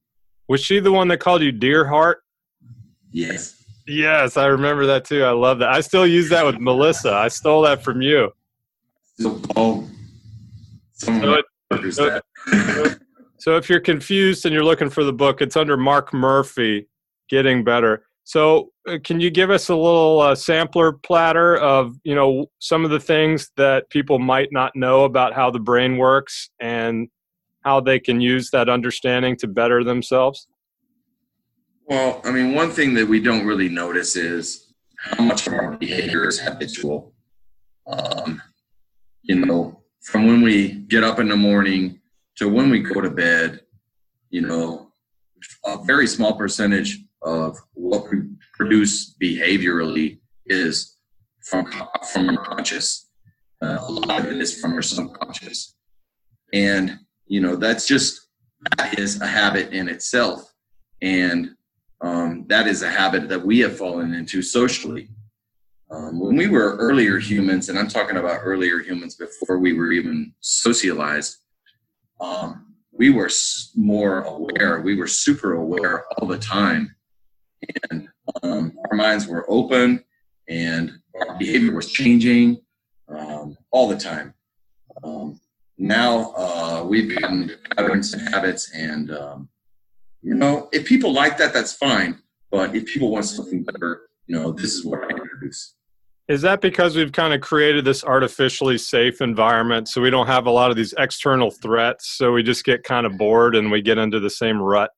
Was she the one that called you Dear Heart? Yes. Yes, I remember that too. I love that. I still use that with Melissa. I stole that from you. So some So it- so- So if you're confused and you're looking for the book, it's under Mark Murphy, Getting Better. So uh, can you give us a little uh, sampler platter of you know some of the things that people might not know about how the brain works and how they can use that understanding to better themselves? Well, I mean, one thing that we don't really notice is how much of our behavior is habitual. Um, you know, from when we get up in the morning to when we go to bed, you know, a very small percentage of what we produce behaviorally is from from our conscious. Uh, a lot of it is from our subconscious, and you know that's just that is a habit in itself, and um, that is a habit that we have fallen into socially. Um, when we were earlier humans, and I'm talking about earlier humans before we were even socialized, um, we were more aware. We were super aware all the time. And um, our minds were open and our behavior was changing um, all the time. Um, now uh, we've gotten patterns and habits and um, you know, if people like that, that's fine. But if people want something better, you know, this is what I introduce. Is that because we've kind of created this artificially safe environment so we don't have a lot of these external threats so we just get kind of bored and we get into the same rut?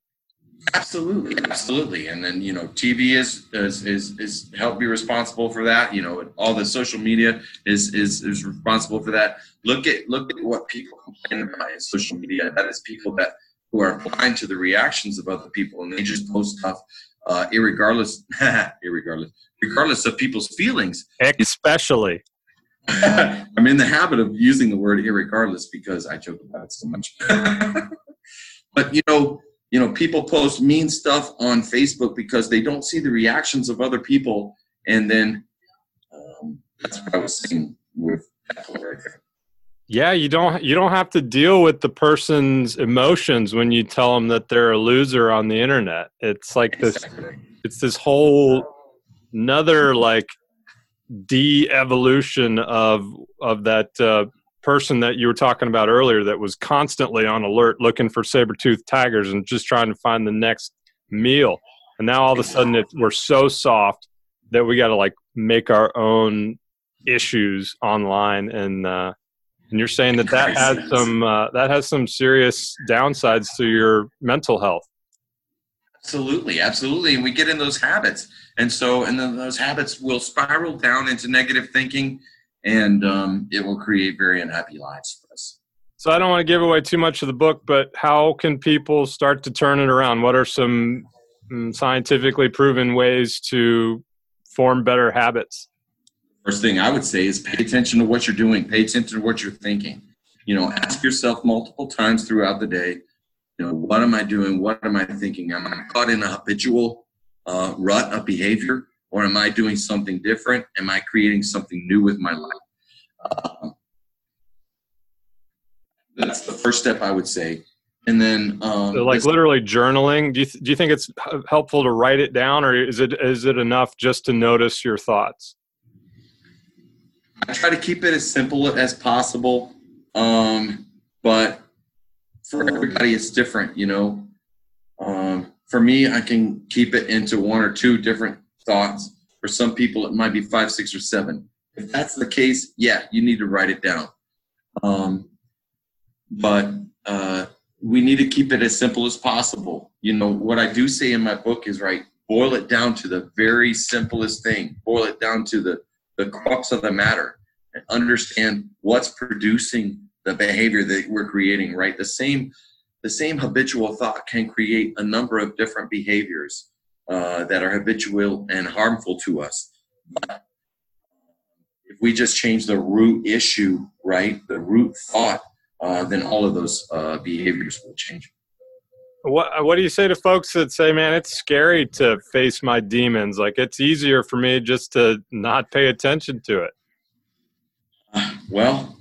Absolutely, absolutely. And then you know, TV is is is, is help be responsible for that. You know, all the social media is is is responsible for that. Look at look at what people complain about in social media. That is people that who are blind to the reactions of other people, and they just post stuff, uh, irregardless, irregardless, regardless of people's feelings. Especially. I'm in the habit of using the word irregardless because I joke about it so much. but you know, you know, people post mean stuff on Facebook because they don't see the reactions of other people, and then um, that's what I was saying with that right there. Yeah, you don't you don't have to deal with the person's emotions when you tell them that they're a loser on the internet. It's like this Exactly. it's this whole another like de-evolution of of that uh, person that you were talking about earlier that was constantly on alert looking for saber-toothed tigers and just trying to find the next meal and now all of a sudden it, we're so soft that we got to like make our own issues online and uh, and you're saying that that has some uh, that has some serious downsides to your mental health Absolutely, absolutely. And we get in those habits. And so, and then those habits will spiral down into negative thinking and um, it will create very unhappy lives for us. So I don't want to give away too much of the book, but how can people start to turn it around? What are some mm, scientifically proven ways to form better habits? First thing I would say is pay attention to what you're doing, pay attention to what you're thinking. You know, ask yourself multiple times throughout the day, you know, what am I doing? What am I thinking? Am I caught in a habitual uh, rut of behavior or am I doing something different? Am I creating something new with my life? Um, that's the first step I would say. And then, um, So like literally journaling. Do you th- do you think it's helpful to write it down, or is it is it enough just to notice your thoughts? I try to keep it as simple as possible. Um, but for everybody, it's different, you know. Um, for me, I can keep it into one or two different thoughts. For some people, it might be five, six, or seven. If that's the case, yeah, you need to write it down. Um, but uh, we need to keep it as simple as possible. You know, what I do say in my book is right, boil it down to the very simplest thing, boil it down to the, the crux of the matter, and understand what's producing the behavior that we're creating, right? The same, the same habitual thought can create a number of different behaviors uh, that are habitual and harmful to us. But if we just change the root issue, right, the root thought, uh, then all of those uh, behaviors will change. What What do you say to folks that say, "Man, it's scary to face my demons. Like it's easier for me just to not pay attention to it." Well,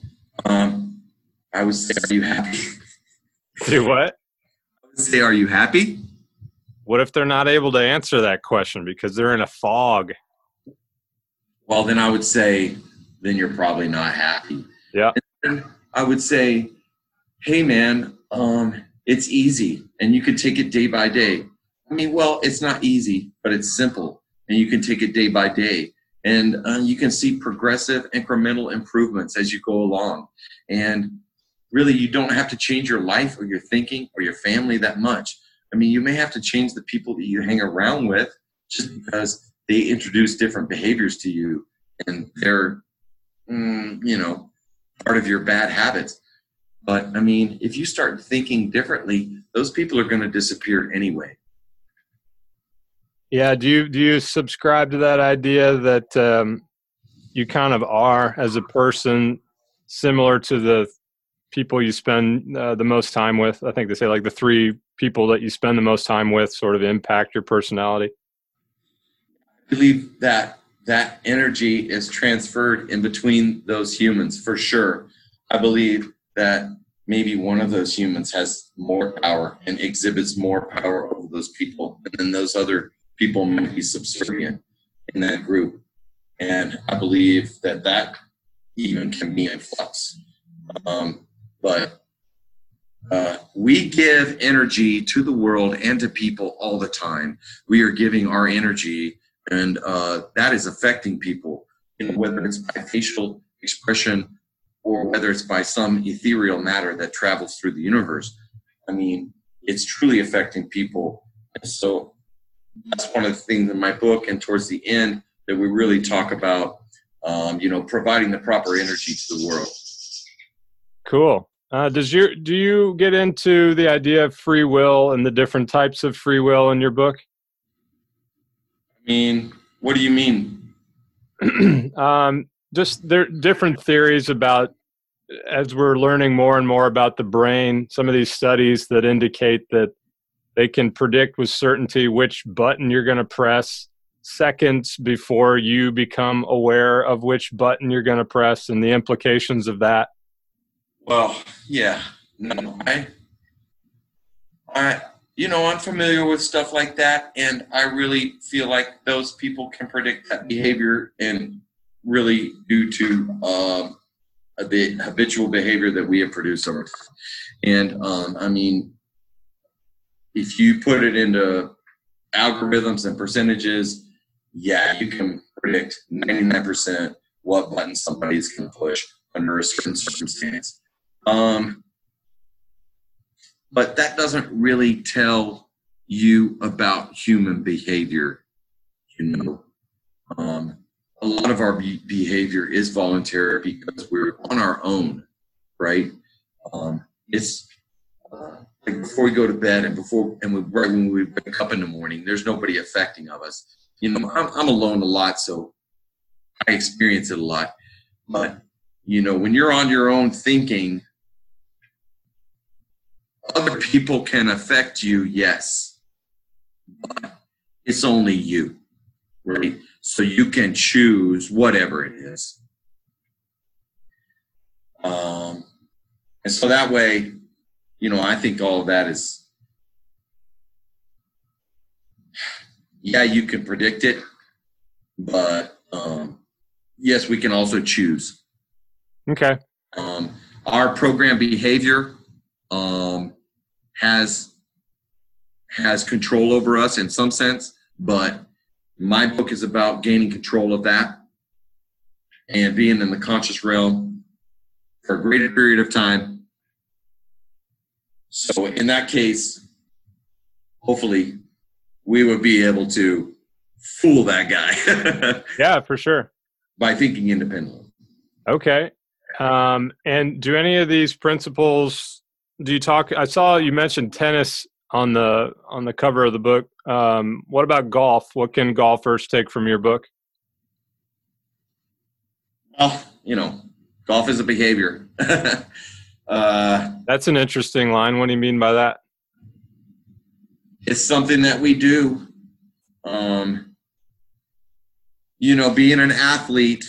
um, I would say, are you happy? Do what? I would say, are you happy? What if they're not able to answer that question because they're in a fog? Well, then I would say, then you're probably not happy. Yeah. I would say, hey, man, um, it's easy and you can take it day by day. I mean, well, it's not easy, but it's simple and you can take it day by day. And uh, you can see progressive incremental improvements as you go along. And really, you don't have to change your life or your thinking or your family that much. I mean, you may have to change the people that you hang around with just because they introduce different behaviors to you and they're, mm, you know, part of your bad habits. But I mean, if you start thinking differently, those people are going to disappear anyway. Yeah. Do you do you subscribe to that idea that um, you kind of are as a person similar to the people you spend uh, the most time with? I think they say like the three people that you spend the most time with sort of impact your personality. I believe that that energy is transferred in between those humans for sure. I believe that maybe one of those humans has more power and exhibits more power over those people, and then those other people might be subservient in that group. And I believe that that even can be in flux. Um, but uh, we give energy to the world and to people all the time. We are giving our energy, and uh, that is affecting people, you know, whether it's by facial expression or whether it's by some ethereal matter that travels through the universe. I mean, it's truly affecting people. And so that's one of the things in my book and towards the end that we really talk about, um, you know, providing the proper energy to the world. Cool. Uh, does your do you get into the idea of free will and the different types of free will in your book? I mean, what do you mean? um, just there different theories about as we're learning more and more about the brain. Some of these studies that indicate that they can predict with certainty which button you're going to press seconds before you become aware of which button you're going to press and the implications of that. Well, yeah, no, I, I, you know, I'm familiar with stuff like that, and I really feel like those people can predict that behavior, and really due to um, the habitual behavior that we have produced over. And um, I mean, if you put it into algorithms and percentages, yeah, you can predict 99% what button somebody's going to push under a certain circumstance. Um, but that doesn't really tell you about human behavior. You know, um, a lot of our be- behavior is voluntary because we're on our own, right? Um, it's uh, like before we go to bed and before and we, right when we wake up in the morning, there's nobody affecting of us. You know, I'm, I'm alone a lot, so I experience it a lot. But you know, when you're on your own thinking, other people can affect you, yes, but it's only you, right? So you can choose whatever it is. Um, and so that way, you know, I think all of that is, yeah, you can predict it, but um, yes, we can also choose. Okay. Um, our program behavior um, has has control over us in some sense, but my book is about gaining control of that and being in the conscious realm for a greater period of time. So in that case, hopefully, we would be able to fool that guy Yeah, for sure. by thinking independently. Okay. Um, and do any of these principles do you talk I saw you mentioned tennis on the on the cover of the book. Um, what about golf? What can golfers take from your book? Well, you know, golf is a behavior. uh, That's an interesting line. What do you mean by that? it's something that we do. Um, you know, being an athlete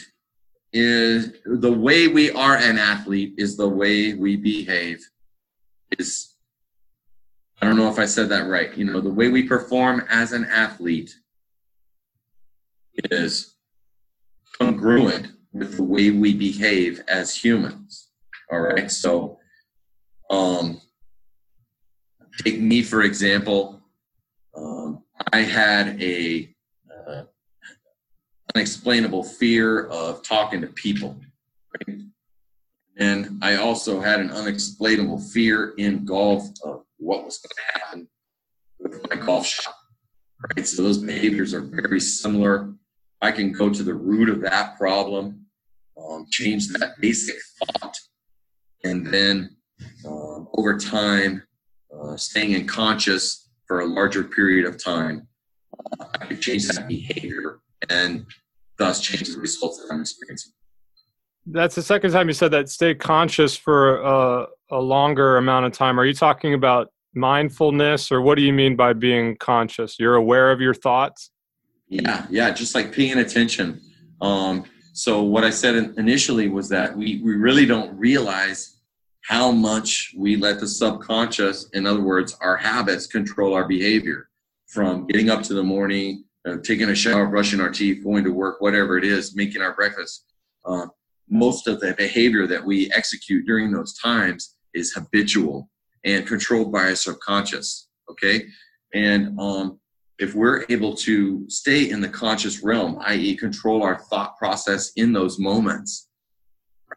is the way we are an athlete is the way we behave. Is I don't know if I said that right. You know, the way we perform as an athlete is congruent with the way we behave as humans. All right. So, um, take me for example. Um, I had a uh, unexplainable fear of talking to people, right? And I also had an unexplainable fear in golf of what was going to happen with my golf shot. Right. So those behaviors are very similar. I can go to the root of that problem, um, change that basic thought, and then um, over time, uh, staying in conscious for a larger period of time, uh, I could change that behavior and thus change the results that I'm experiencing. That's the second time you said that. Stay conscious for a, a longer amount of time. Are you talking about mindfulness, or what do you mean by being conscious? You're aware of your thoughts. Yeah, yeah, just like paying attention. Um, so what I said initially was that we, we really don't realize how much we let the subconscious, in other words, our habits control our behavior from getting up to the morning, uh, taking a shower, brushing our teeth, going to work, whatever it is, making our breakfast. Uh, most of the behavior that we execute during those times is habitual and controlled by our subconscious. Okay. And um, if we're able to stay in the conscious realm, i.e., control our thought process in those moments,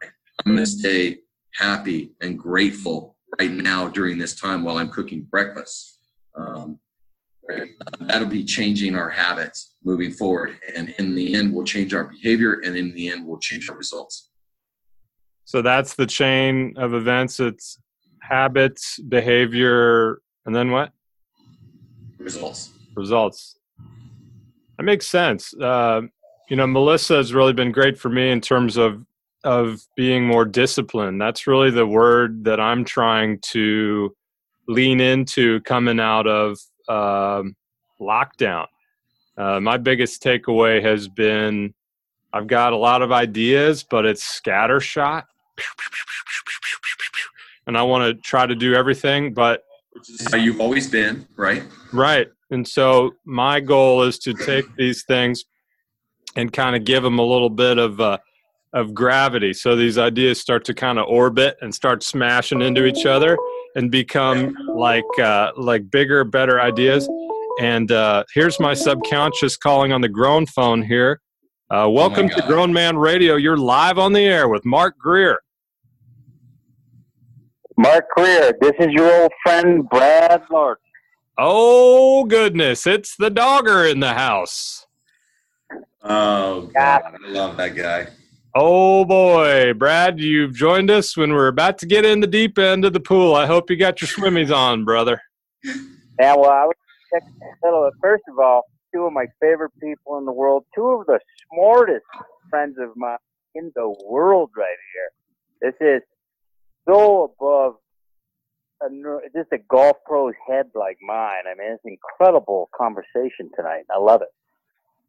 right? I'm going to stay happy and grateful right now during this time while I'm cooking breakfast. Um? That'll be changing our habits moving forward. And in the end, we'll change our behavior, and in the end, we'll change our results. So that's the chain of events. It's habits, behavior, and then what? Results. Results. That makes sense. Uh, you know, Melissa has really been great for me in terms of of being more disciplined. That's really the word that I'm trying to lean into coming out of um, lockdown. Uh, my biggest takeaway has been I've got a lot of ideas, but it's scattershot. And I want to try to do everything, but Which is how you've always been, right? Right. And so my goal is to take these things and kind of give them a little bit of uh, of gravity. So these ideas start to kind of orbit and start smashing into each other and become like uh, like bigger, better ideas. And uh, here's my subconscious calling on the grown phone here. Uh, welcome to Grown Man Radio. You're live on the air with Mark Greer. Mark Greer, this is your old friend Brad Lord. Oh goodness, it's the dogger in the house. Oh, God. I love that guy. Oh boy, Brad, you've joined us when we're about to get in the deep end of the pool. I hope you got your swimmies on, brother. Yeah, well, I was. First of all, two of my favorite people in the world, two of the smartest friends of mine in the world, right here. This is so above a, just a golf pro's head like mine. I mean, it's an incredible conversation tonight. I love it.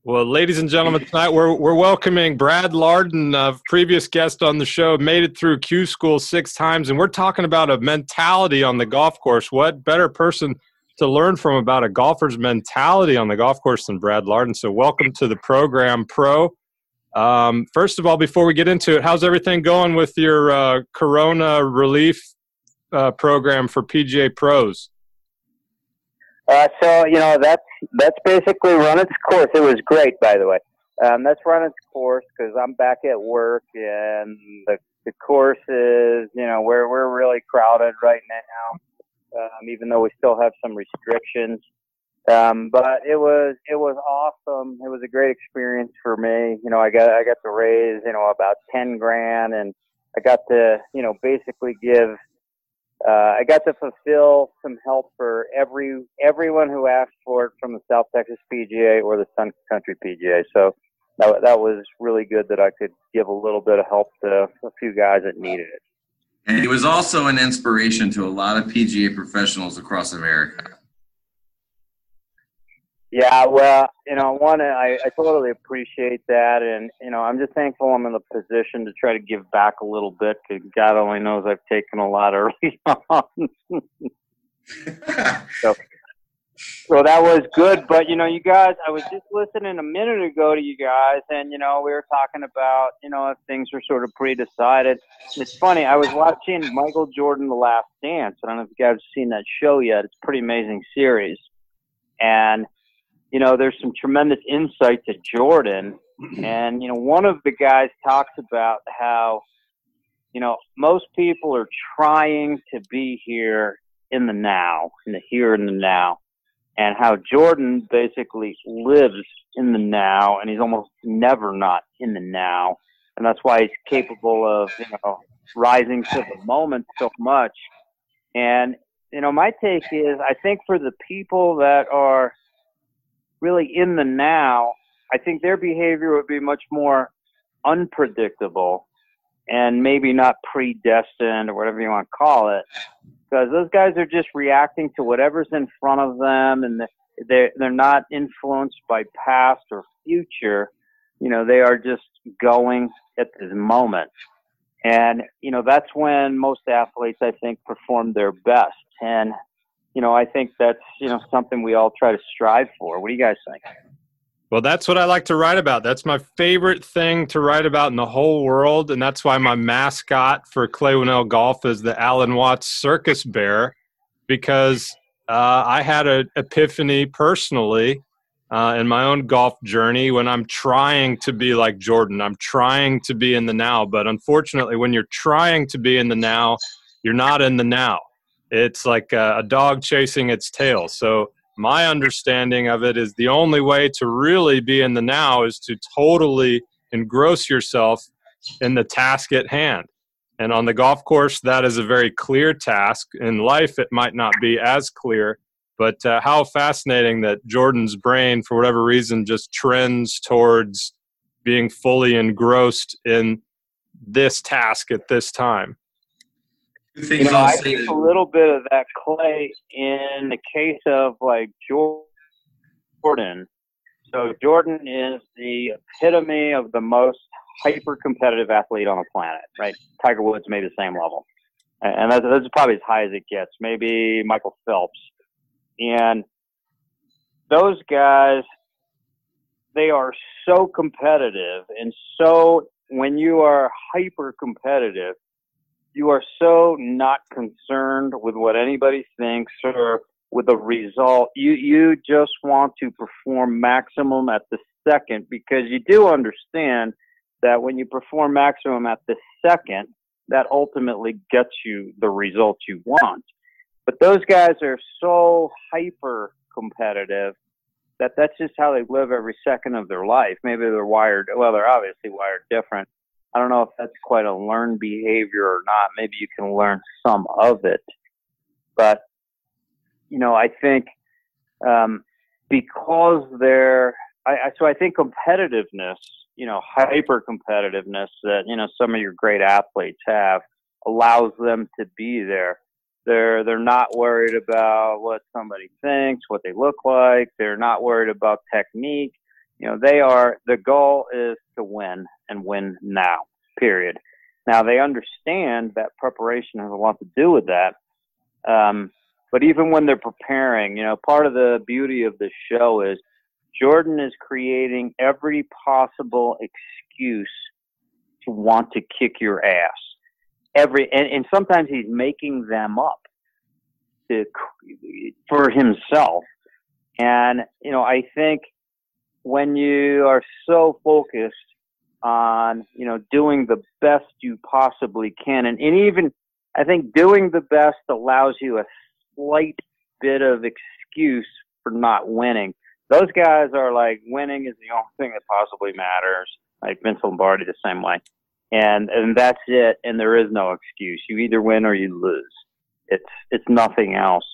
Well, ladies and gentlemen, tonight we're we're welcoming Brad Lardon, a previous guest on the show, made it through Q School six times, and we're talking about a mentality on the golf course. What better person to learn from about a golfer's mentality on the golf course than Brad Lardon? So, welcome to the program, Pro. Um, first of all, before we get into it, how's everything going with your uh, Corona relief uh, program for PGA pros? Uh, so you know that's that's basically run its course. It was great, by the way. Um, that's run its course because I'm back at work, and the the course is you know we're we're really crowded right now. Um, even though we still have some restrictions, Um, but it was it was awesome. It was a great experience for me. You know, I got I got to raise you know about ten grand, and I got to you know basically give. Uh, I got to fulfill some help for every everyone who asked for it from the South Texas PGA or the Sun Country PGA. So that that was really good that I could give a little bit of help to a few guys that needed it. And he was also an inspiration to a lot of PGA professionals across America. Yeah, well, you know, one, I, I totally appreciate that, and you know, I'm just thankful I'm in the position to try to give back a little bit. Because God only knows I've taken a lot early on. so, so that was good. But you know, you guys, I was just listening a minute ago to you guys, and you know, we were talking about you know if things were sort of pre-decided. It's funny. I was watching Michael Jordan: The Last Dance. I don't know if you guys have seen that show yet. It's a pretty amazing series, and you know, there's some tremendous insight to Jordan. And, you know, one of the guys talks about how, you know, most people are trying to be here in the now, in the here and the now. And how Jordan basically lives in the now and he's almost never not in the now. And that's why he's capable of, you know, rising to the moment so much. And, you know, my take is I think for the people that are really in the now, I think their behavior would be much more unpredictable and maybe not predestined or whatever you want to call it. Because those guys are just reacting to whatever's in front of them and they're, they're not influenced by past or future. You know, they are just going at this moment. And, you know, that's when most athletes, I think, perform their best. And you know, I think that's you know something we all try to strive for. What do you guys think? Well, that's what I like to write about. That's my favorite thing to write about in the whole world, and that's why my mascot for Clay Winnell Golf is the Alan Watts Circus Bear, because uh, I had an epiphany personally uh, in my own golf journey when I'm trying to be like Jordan. I'm trying to be in the now, but unfortunately, when you're trying to be in the now, you're not in the now it's like a, a dog chasing its tail. So my understanding of it is the only way to really be in the now is to totally engross yourself in the task at hand. And on the golf course, that is a very clear task. In life, it might not be as clear. But uh, how fascinating that Jordan's brain, for whatever reason, just trends towards being fully engrossed in this task at this time. You know, I think a little bit of that clay in the case of like Jordan. So Jordan is the epitome of the most hyper competitive athlete on the planet, right? Tiger Woods maybe the same level. And that's, that's probably as high as it gets. Maybe Michael Phelps. And those guys, they are so competitive and so when you are hyper competitive, you are so not concerned with what anybody thinks or with the result. You you just want to perform maximum at the second because you do understand that when you perform maximum at the second, that ultimately gets you the result you want. But those guys are so hyper competitive that that's just how they live every second of their life. Maybe they're wired, well, they're obviously wired different, I don't know if that's quite a learned behavior or not. Maybe you can learn some of it. But, you know, I think um, because they're, I, I, so I think competitiveness, you know, hyper competitiveness that, you know, some of your great athletes have allows them to be there. They're, they're not worried about what somebody thinks, what they look like. They're not worried about technique you know, they are, the goal is to win and win now, period. Now, they understand that preparation has a lot to do with that. Um, but even when they're preparing, you know, part of the beauty of this show is Jordan is creating every possible excuse to want to kick your ass. Every and, and sometimes he's making them up to for himself. And you know, I think when you are so focused on you know doing the best you possibly can and, and even i think doing the best allows you a slight bit of excuse for not winning. Those guys are like winning is the only thing that possibly matters. Like Vince Lombardi the same way. And and that's it and there is no excuse. You either win or you lose. It's it's nothing else.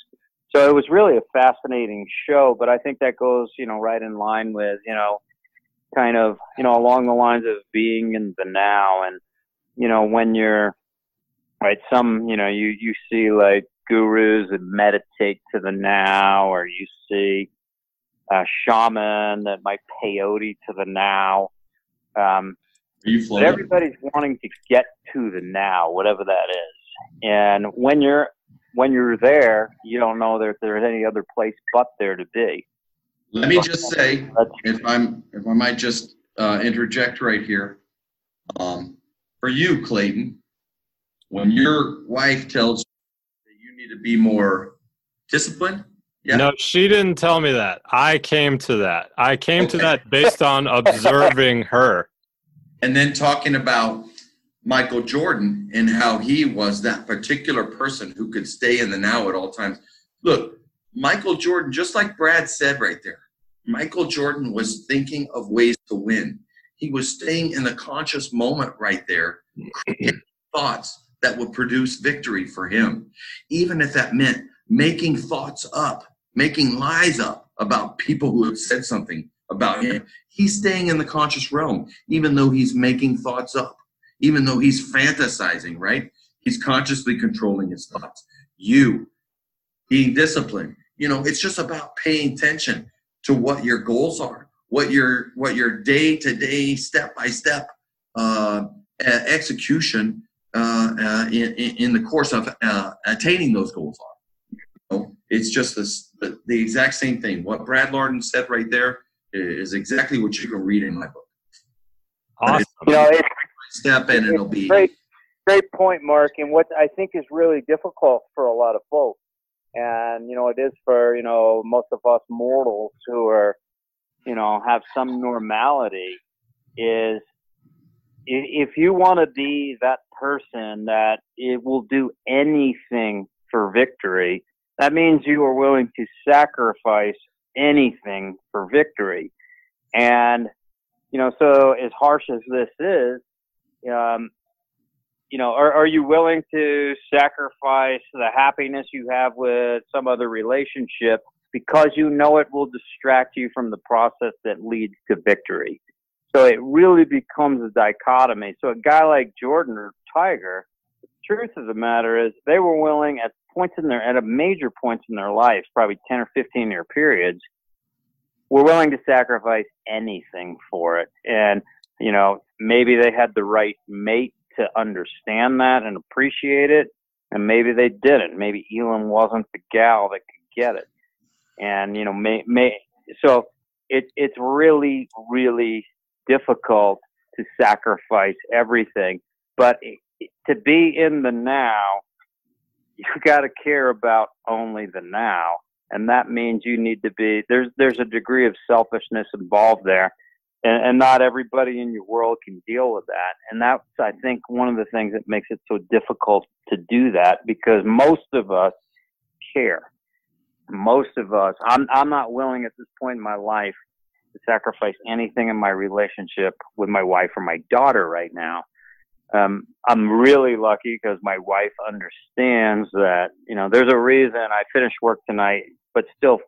So it was really a fascinating show, but I think that goes, you know, right in line with, you know, kind of, you know, along the lines of being in the now and you know, when you're right, some, you know, you you see like gurus that meditate to the now or you see a shaman that might peyote to the now. Um, Are you but everybody's wanting to get to the now, whatever that is. And when you're when you're there, you don't know that there's any other place but there to be. Let me just say, if I'm, if I might just uh, interject right here, um, for you, Clayton, when your wife tells you that you need to be more disciplined, yeah, No, she didn't tell me that. I came to that. I came to that based on observing her. and then talking about Michael Jordan and how he was that particular person who could stay in the now at all times. Look, Michael Jordan, just like Brad said right there, Michael Jordan was thinking of ways to win. He was staying in the conscious moment right there, thoughts that would produce victory for him, even if that meant making thoughts up, making lies up about people who have said something about him. He's staying in the conscious realm, even though he's making thoughts up, even though he's fantasizing, right? He's consciously controlling his thoughts. You being disciplined, you know, it's just about paying attention to what your goals are, what your what your day to day, step by step uh, execution uh, uh, in, in in the course of uh, attaining those goals are. You know, it's just this, the, the exact same thing. What Brad Lardon said right there is exactly what you can read in my book. Awesome. you know, it's Step in, it'll be great, great point, Mark. And what I think is really difficult for a lot of folks, and you know, it is for you know most of us mortals who are, you know, have some normality, is if you want to be that person that it will do anything for victory, that means you are willing to sacrifice anything for victory. And, you know, so as harsh as this is, um, you know, are, are you willing to sacrifice the happiness you have with some other relationship because you know it will distract you from the process that leads to victory? So it really becomes a dichotomy. So a guy like Jordan or Tiger, the truth of the matter is they were willing at points in their, at a major points in their lives, probably 10 or 15 year periods, were willing to sacrifice anything for it. And, you know, maybe they had the right mate to understand that and appreciate it. And maybe they didn't. Maybe Elin wasn't the gal that could get it. And, you know, may, may, so it, it's really, really difficult to sacrifice everything. But to be in the now, you got to care about only the now. And that means you need to be, there's, there's a degree of selfishness involved there and, and not everybody in your world can deal with that. And that's, I think, one of the things that makes it so difficult to do that because most of us care. Most of us, I'm, I'm not willing at this point in my life to sacrifice anything in my relationship with my wife or my daughter right now. Um, I'm really lucky because my wife understands that, you know, there's a reason I finished work tonight, but still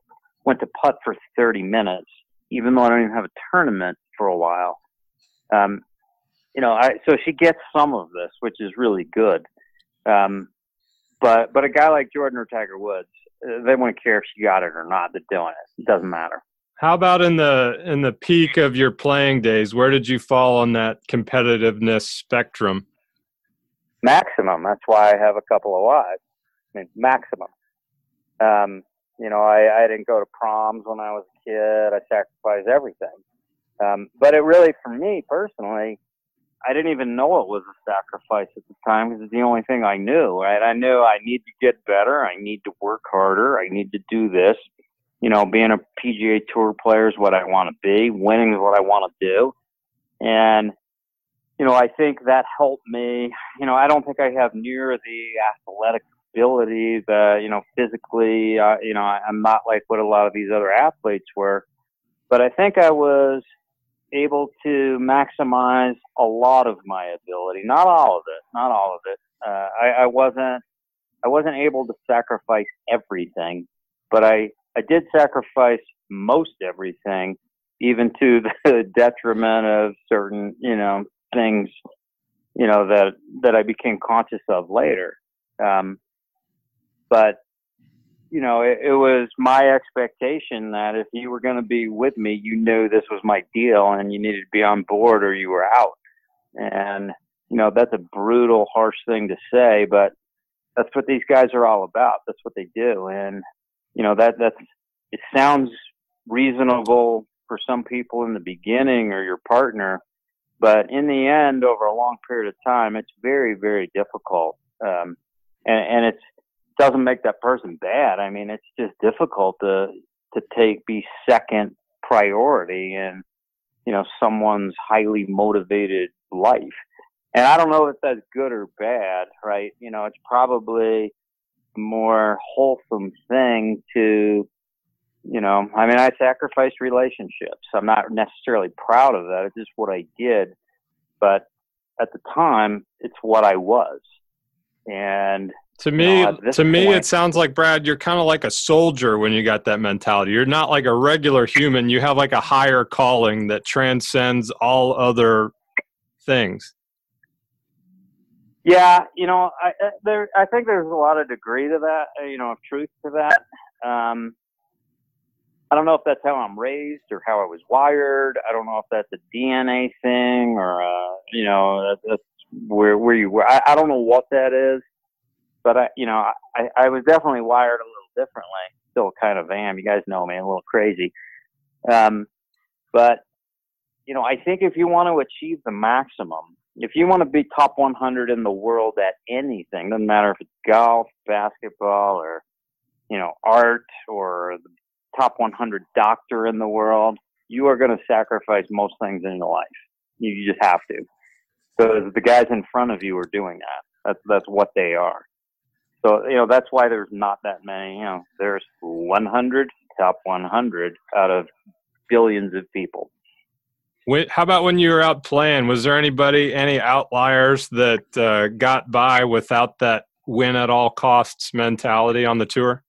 went to putt for 30 minutes, even though I don't even have a tournament for a while. Um, you know, I, so she gets some of this, which is really good. Um, but, but a guy like Jordan or Tiger Woods, uh, they wouldn't care if she got it or not. They're doing it. It doesn't matter. How about in the in the peak of your playing days? Where did you fall on that competitiveness spectrum? maximum. That's why I have a couple of wives. I mean, maximum. Um, you know, I, I didn't go to proms when I was a kid. I sacrificed everything. Um, but it really, for me personally, I didn't even know it was a sacrifice at the time because it's the only thing I knew, right? I knew I need to get better. I need to work harder. I need to do this. You know, being a PGA Tour player is what I want to be. Winning is what I want to do. And you know, I think that helped me. You know, I don't think I have near the athletic ability that you know physically, uh, you know, I'm not like what a lot of these other athletes were, but I think I was able to maximize a lot of my ability. Not all of it. Not all of it. Uh, I, I wasn't. I wasn't able to sacrifice everything, but I I did sacrifice most everything, even to the detriment of certain you know things you know that that I became conscious of later. Um, but you know, it, it was my expectation that if you were going to be with me, you knew this was my deal and you needed to be on board or you were out. And, you know, that's a brutal, harsh thing to say, but that's what these guys are all about. That's what they do. And, you know, that, that's, it sounds reasonable for some people in the beginning or your partner, but in the end, over a long period of time, it's very, very difficult. Um, and, and it's, doesn't make that person bad. I mean, it's just difficult to to take be second priority in you know someone's highly motivated life. And I don't know if that's good or bad, right? You know, it's probably more wholesome thing to you know, I mean, I sacrificed relationships. I'm not necessarily proud of that. It's just what I did. But at the time, it's what I was. And To me, this to me, point- it sounds like Brad. You're kind of like a soldier when you got that mentality. You're not like a regular human. You have like a higher calling that transcends all other things. Yeah, you know, I I- there I think there's a lot of degree to that, uh, you know, of truth to that. Um, I don't know if that's how I'm raised or how I was wired. I don't know if that's a DNA thing or uh, you know, that, that's where where you were. I, I don't know what that is, but I, you know, I I was definitely wired a little differently. Still kind of am. You guys know me, a little crazy. Um, but you know, I think if you want to achieve the maximum, if you want to be top 100 in the world at anything, doesn't matter if it's golf, basketball, or you know, art, or the top 100 doctor in the world, you are going to sacrifice most things in your life. You, you just have to, So the guys in front of you are doing that. That's that's what they are. So you know that's why there's not that many. You know, there's 100 top 100 out of billions of people. When, how about when you were out playing? Was there anybody, any outliers that uh, got by without that win at all costs mentality on the tour?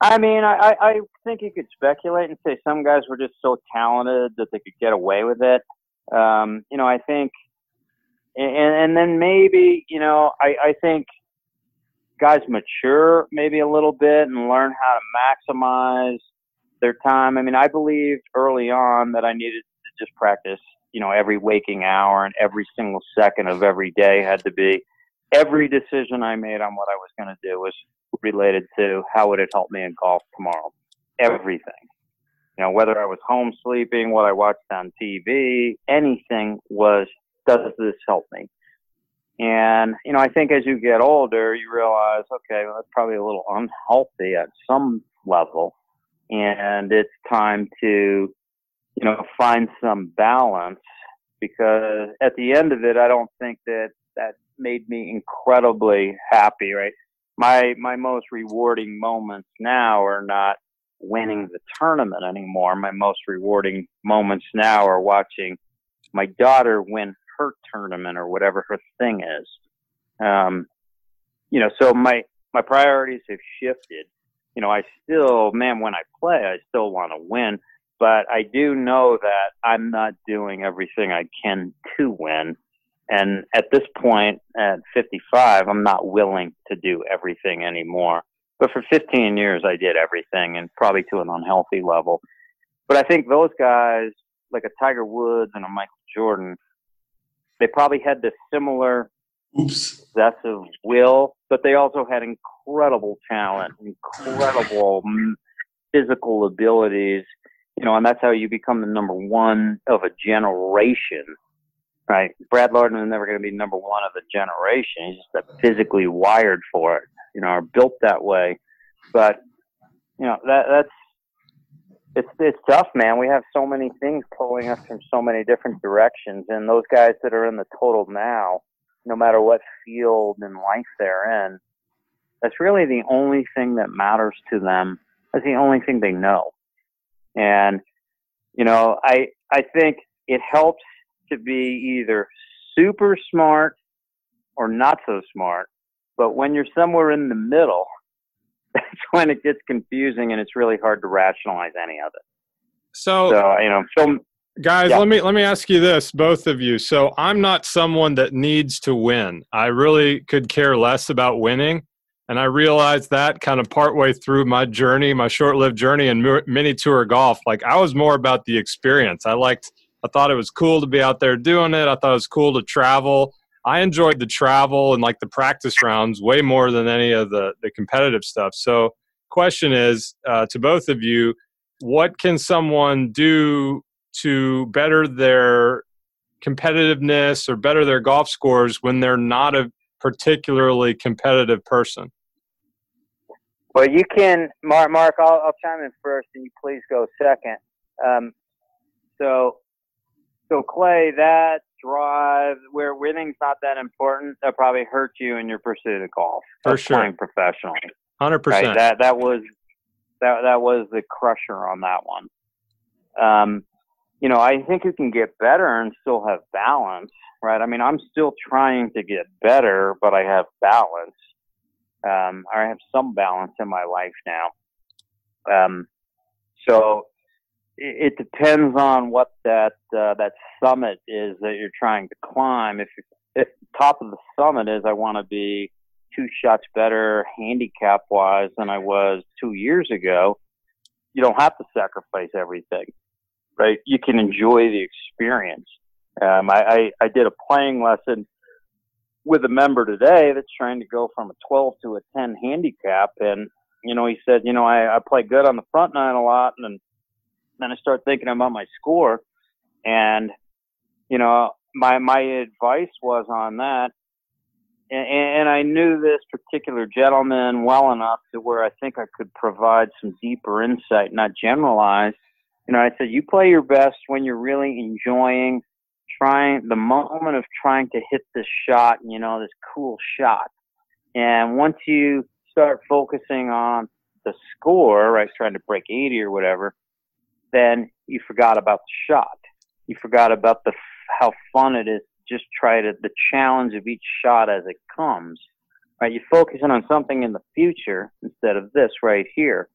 I mean, I, I I think you could speculate and say some guys were just so talented that they could get away with it. Um, you know, I think, and, and then maybe, you know, I, I think guys mature maybe a little bit and learn how to maximize their time. I mean, I believed early on that I needed to just practice, you know, every waking hour and every single second of every day had to be every decision I made on what I was going to do was related to how would it help me in golf tomorrow. Everything. You know, whether I was home sleeping, what I watched on TV, anything was, does this help me? And, you know, I think as you get older, you realize, okay, well, that's probably a little unhealthy at some level. And it's time to, you know, find some balance because at the end of it, I don't think that that made me incredibly happy, right? My, my most rewarding moments now are not winning the tournament anymore. My most rewarding moments now are watching my daughter win her tournament or whatever her thing is. Um, you know, so my, my priorities have shifted. You know, I still, man, when I play, I still want to win, but I do know that I'm not doing everything I can to win. And at this point, at 55, I'm not willing to do everything anymore. But for 15 years, I did everything and probably to an unhealthy level. But I think those guys, like a Tiger Woods and a Michael Jordan, they probably had the similar Oops. possessive will, but they also had incredible talent, incredible physical abilities, you know, and that's how you become the number one of a generation, right? Brad Lardon is never going to be number one of a generation. He's just physically wired for it, you know, or built that way. But, you know, that, that's, it's, it's tough, man. We have so many things pulling us from so many different directions, and those guys that are in the total now, no matter what field and life they're in, that's really the only thing that matters to them. That's the only thing they know. And, you know, I, I think it helps to be either super smart or not so smart. But when you're somewhere in the middle, that's when it gets confusing and it's really hard to rationalize any of it. So, So, you know, so guys, Yeah. let me let me ask you this, both of you. So, I'm not someone that needs to win. I really could care less about winning, and I realized that kind of partway through my journey, my short-lived journey in mini tour golf. Like I was more about the experience. I liked. I thought it was cool to be out there doing it. I thought it was cool to travel. I enjoyed the travel and like the practice rounds way more than any of the the competitive stuff. So, question is uh, to both of you: What can someone do to better their competitiveness or better their golf scores when they're not a particularly competitive person? Well, you can, Mark. Mark, I'll, I'll chime in first, and you please go second. Um, so, so Clay, that drive where winning's not that important, that probably hurt you in your pursuit of golf. For sure. playing professionally. Hundred Right. percent. That that was that that was the crusher on that one. Um, you know, I think you can get better and still have balance, right? I mean, I'm still trying to get better, but I have balance. Um, I have some balance in my life now. Um, so it, depends on what that uh, that summit is that you're trying to climb. If, if top of the summit is I want to be two shots better handicap wise than I was two years ago, you don't have to sacrifice everything, right? You can enjoy the experience. Um, I, I, I did a playing lesson with a member today that's trying to go from a 12 to a 10 handicap. And, you know, he said, you know, I, I play good on the front nine a lot. And then, I start thinking about my score. And, you know, my, my advice was on that and, and I knew this particular gentleman well enough to where I think I could provide some deeper insight, not generalize. You know, I said, you play your best when you're really enjoying trying the moment of trying to hit this shot, you know, this cool shot. And once you start focusing on the score, right, trying to break 80 or whatever, then you forgot about the shot. You forgot about the how fun it is just try to the challenge of each shot as it comes. Right, you're focusing on something in the future instead of this right here.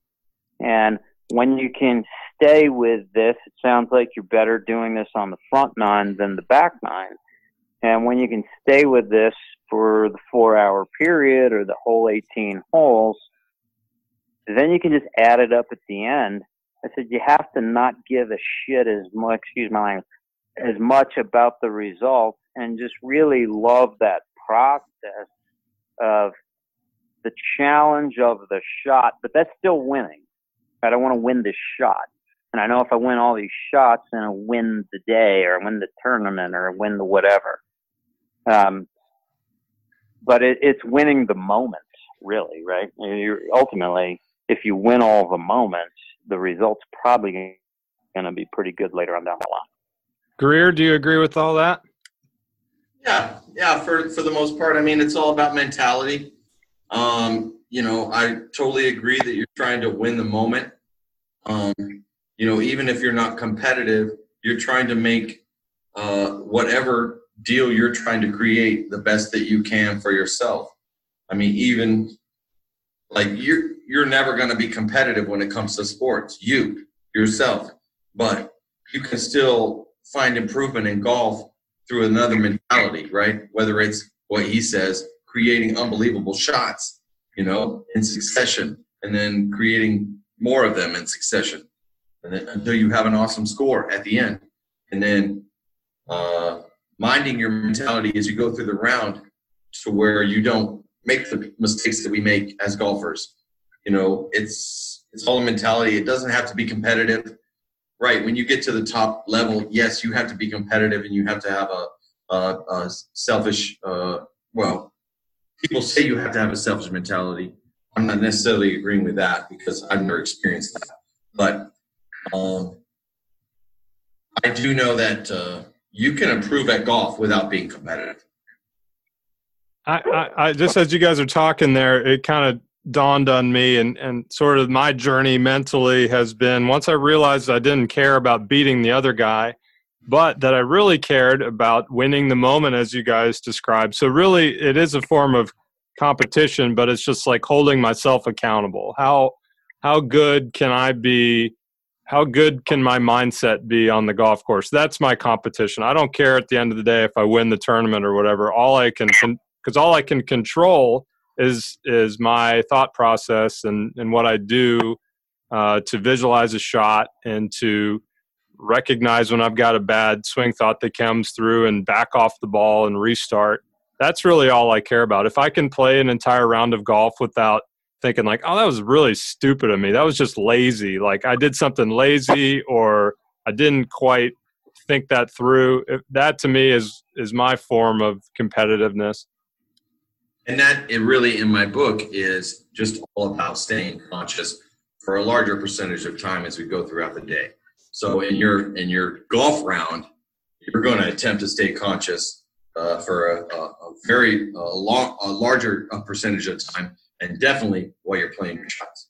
And when you can stay with this, it sounds like you're better doing this on the front nine than the back nine. And when you can stay with this for the four hour period or the whole 18 holes, then you can just add it up at the end. I said you have to not give a shit as much, excuse my language, as much about the result and just really love that process of the challenge of the shot, but that's still winning. I don't want to win this shot. And I know if I win all these shots, then I win the day or win the tournament or win the whatever. Um, but it, it's winning the moments, really, right? You're, ultimately, if you win all the moments, the result's probably going to be pretty good later on down the line. Greer, do you agree with all that? Yeah, yeah. For for the most part, I mean, it's all about mentality. Um, you know, I totally agree that you're trying to win the moment. Um, you know, even if you're not competitive, you're trying to make uh, whatever deal you're trying to create the best that you can for yourself. I mean, even like you're you're never going to be competitive when it comes to sports. You yourself, but you can still find improvement in golf through another mentality, right? Whether it's what he says, creating unbelievable shots, you know, in succession, and then creating more of them in succession, and then until you have an awesome score at the end, and then uh, minding your mentality as you go through the round to where you don't make the mistakes that we make as golfers. You know, it's it's all a mentality. It doesn't have to be competitive. Right when you get to the top level yes you have to be competitive and you have to have a, a, a selfish uh, well people say you have to have a selfish mentality. I'm not necessarily agreeing with that because i've never experienced that. But um, i do know that uh, you can improve at golf without being competitive. I, I, I just as you guys are talking there, it kind of dawned on me and, and sort of my journey mentally has been once I realized I didn't care about beating the other guy, but that I really cared about winning the moment as you guys described. So really it is a form of competition, but it's just like holding myself accountable. How how good can I be? How good can my mindset be on the golf course? That's my competition. I don't care at the end of the day if I win the tournament or whatever. All I can because all I can control is is my thought process and and what I do uh, to visualize a shot and to recognize when I've got a bad swing thought that comes through and back off the ball and restart. That's really all I care about. If I can play an entire round of golf without thinking like, "Oh, that was really stupid of me. That was just lazy. Like I did something lazy or I didn't quite think that through." That to me is is my form of competitiveness. And that it really in my book is just all about staying conscious for a larger percentage of time as we go throughout the day. So in your in your golf round, you're going to attempt to stay conscious uh, for a, a, a very a long, a larger percentage of time, and definitely while you're playing your shots.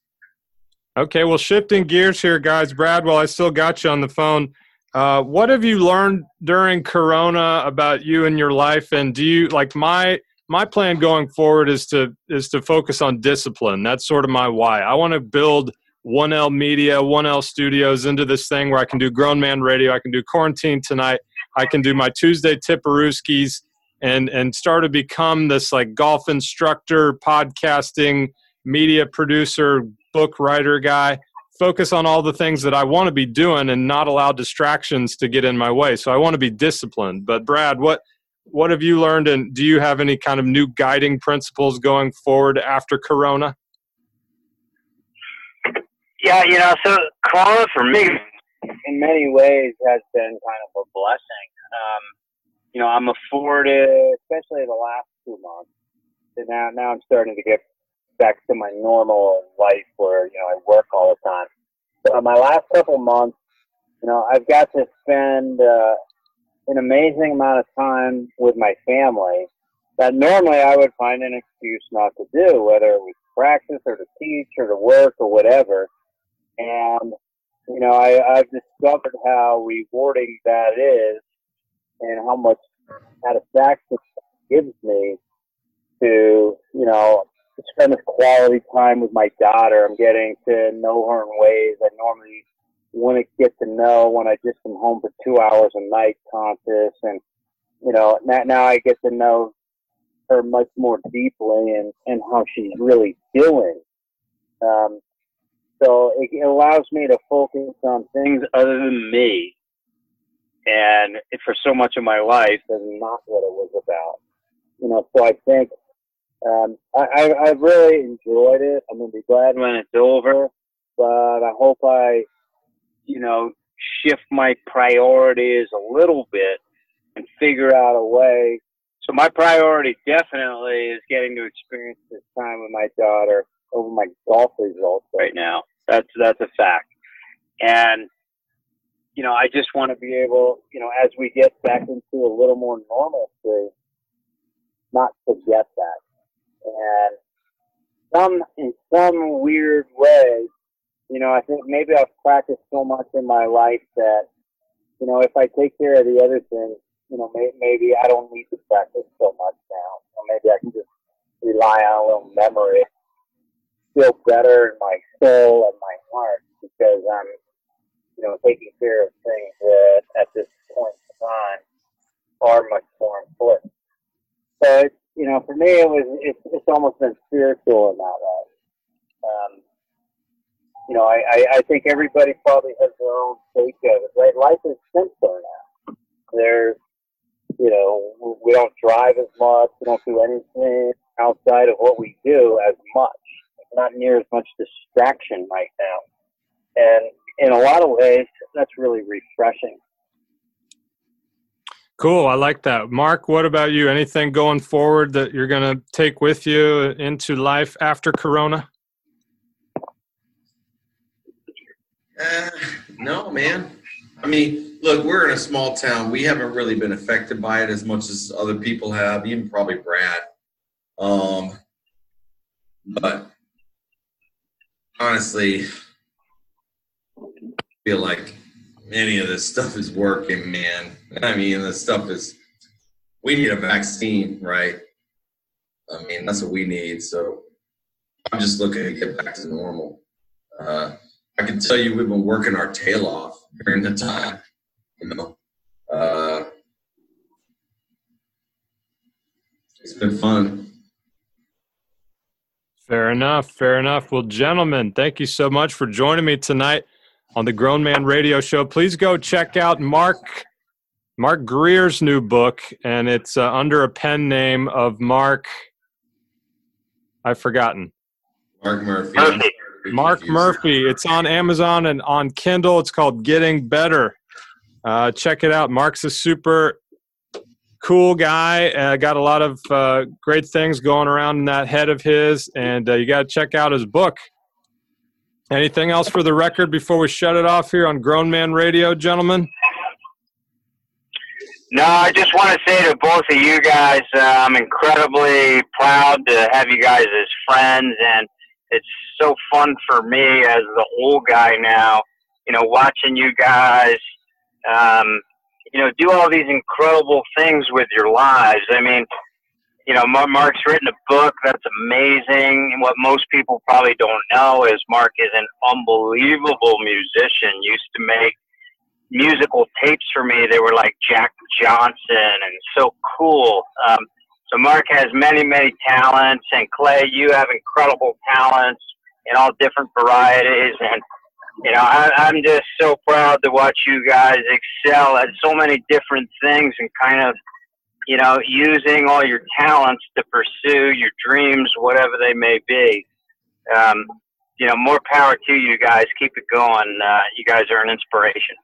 Okay, well, shifting gears here, guys. Brad, while I still got you on the phone, uh, what have you learned during Corona about you and your life? And do you like my my plan going forward is to is to focus on discipline. That's sort of my why. I want to build 1L Media, 1L Studios into this thing where I can do grown man radio, I can do quarantine tonight, I can do my Tuesday Tipperooskies and and start to become this like golf instructor, podcasting, media producer, book writer guy. Focus on all the things that I want to be doing and not allow distractions to get in my way. So I want to be disciplined. But Brad, what what have you learned and do you have any kind of new guiding principles going forward after corona Yeah, you know, so Corona for me, in many ways, has been kind of a blessing. Um, you know, I'm afforded, especially the last two months. And now, now I'm starting to get back to my normal life where you know I work all the time. But my last couple months, you know, I've got to spend uh, an amazing amount of time with my family that normally I would find an excuse not to do, whether it was practice or to teach or to work or whatever. And, you know, I, I've discovered how rewarding that is and how much satisfaction it gives me to, you know, spend this quality time with my daughter. I'm getting to know her in ways I normally wouldn't get to know when I just come home for two hours a night conscious. And, you know, now, now I get to know her much more deeply and, and how she's really doing. Um, so it, it allows me to focus on things other than me. And for so much of my life, that's not what it was about. You know, so I think um, I, I, I've really enjoyed it. I'm gonna be glad when it's over, but I hope I, you know, shift my priorities a little bit and figure out a way. So my priority definitely is getting to experience this time with my daughter over my golf results right now. That's that's a fact. And you know, I just want to be able, you know, as we get back into a little more normalcy, not forget that. And some in some weird way, you know, I think maybe I've practiced so much in my life that, you know, if I take care of the other things, you know, may, maybe I don't need to practice so much now. Or maybe I can just rely on a little memory feel better in my soul and my heart because I'm, you know, taking care of things that at this point in time are much more important. It's, you know, for me, it was, it's, it's almost been spiritual in that way. Um, you know, I, I, I think everybody probably has their own take of it, right? Life is simpler now. There's, you know, we don't drive as much. We don't do anything outside of what we do as much not near as much distraction right now. And in a lot of ways, that's really refreshing. Cool. I like that. Mark, what about you? Anything going forward that you're going to take with you into life after Corona? Uh, no, man. I mean, look, we're in a small town. We haven't really been affected by it as much as other people have, even probably Brad. Um, but honestly, I feel like any of this stuff is working, man. I mean, this stuff is. We need a vaccine, right? I mean, that's what we need. So I'm just looking to get back to normal. Uh, I can tell you we've been working our tail off during the time. You know, uh, it's been fun. Fair enough. Fair enough. Well, gentlemen, thank you so much for joining me tonight on the Grown Man Radio Show. Please go check out Mark Mark Greer's new book, and it's uh, under a pen name of Mark. I've forgotten. Mark Murphy. Murphy. Mark Murphy. It's on Amazon and on Kindle. It's called Getting Better. Uh, check it out. Mark's a super cool guy. Uh, got a lot of uh, great things going around in that head of his, and uh, you got to check out his book. Anything else for the record before we shut it off here on Grown Man Radio, gentlemen? No, I just want to say to both of you guys, uh, I'm incredibly proud to have you guys as friends, and it's so fun for me as the old guy now, you know, watching you guys, um, you know, do all these incredible things with your lives. I mean, you know, Mark's written a book that's amazing. And what most people probably don't know is Mark is an unbelievable musician. Used to make musical tapes for me. They were like Jack Johnson and so cool. Um, so Mark has many, many talents, and Clay, you have incredible talents in all different varieties. And you know, I, I'm just so proud to watch you guys excel at so many different things and kind of, you know, using all your talents to pursue your dreams, whatever they may be. Um, you know, more power to you guys. Keep it going. Uh, you guys are an inspiration.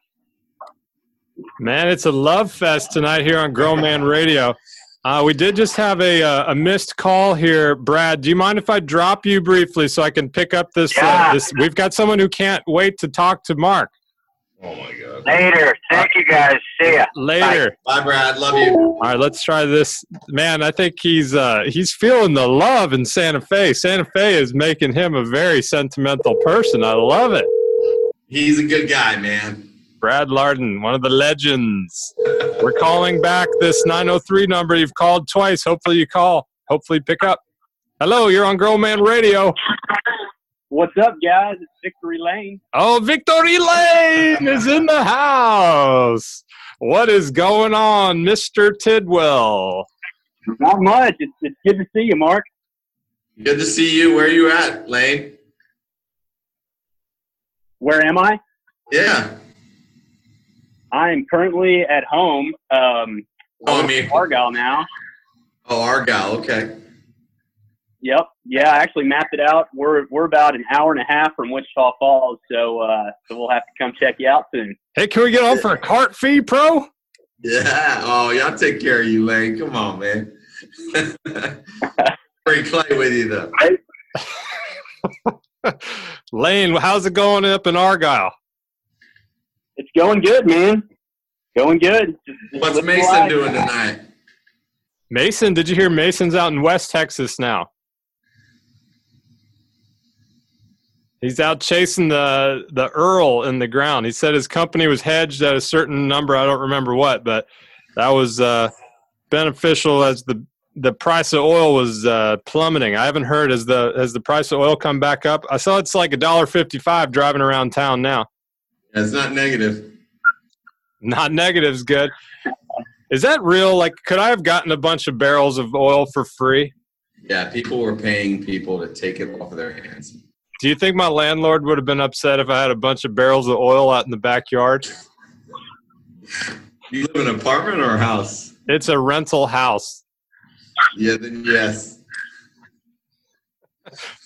Man, it's a love fest tonight here on Grown Man Radio. Uh, we did just have a, uh, a missed call here, Brad. Do you mind if I drop you briefly so I can pick up this? Uh, this we've got someone who can't wait to talk to Mark Oh my God. Later. Thank you guys. See ya. later. Bye, Brad. Love you. All right, let's try this. Man, I think he's uh, he's feeling the love in Santa Fe. Santa Fe is making him a very sentimental person. I love it. He's a good guy, man. Brad Lardon, one of the legends. We're calling back this 903 number. You've called twice. Hopefully you call. Hopefully pick up. Hello, you're on Grown Man Radio. What's up, guys? It's Victory Lane. Oh, Victory Lane is in the house. What is going on, Mr. Tidwell? Not much. It's, it's good to see you, Mark. Good to see you. Where are you at, Lane? Where am I? Yeah. I am currently at home. Um, Oh, I mean, Argyle now. oh, Argyle. Okay. Yep. Yeah, I actually mapped it out. We're we're about an hour and a half from Wichita Falls, so uh, so we'll have to come check you out soon. Hey, can we get on for a cart fee, pro? Yeah. Oh, y'all take care of you, Lane. Come on, man. Bring Clay with you, though. Lane, how's it going up in Argyle? It's going good, man. Going good. Just, just What's Mason life. doing tonight? Mason, did you hear Mason's out in West Texas now? He's out chasing the the Earl in the ground. He said his company was hedged at a certain number. I don't remember what, but that was uh, beneficial as the the price of oil was uh, plummeting. I haven't heard as the as the price of oil come back up. I saw it's like a dollar fifty five driving around town now. Yeah, it's not negative. Not negatives, good. Is that real? Like, could I have gotten a bunch of barrels of oil for free? Yeah, people were paying people to take it off of their hands. Do you think my landlord would have been upset if I had a bunch of barrels of oil out in the backyard? You live in an apartment or a house? It's a rental house. Yeah, then yes.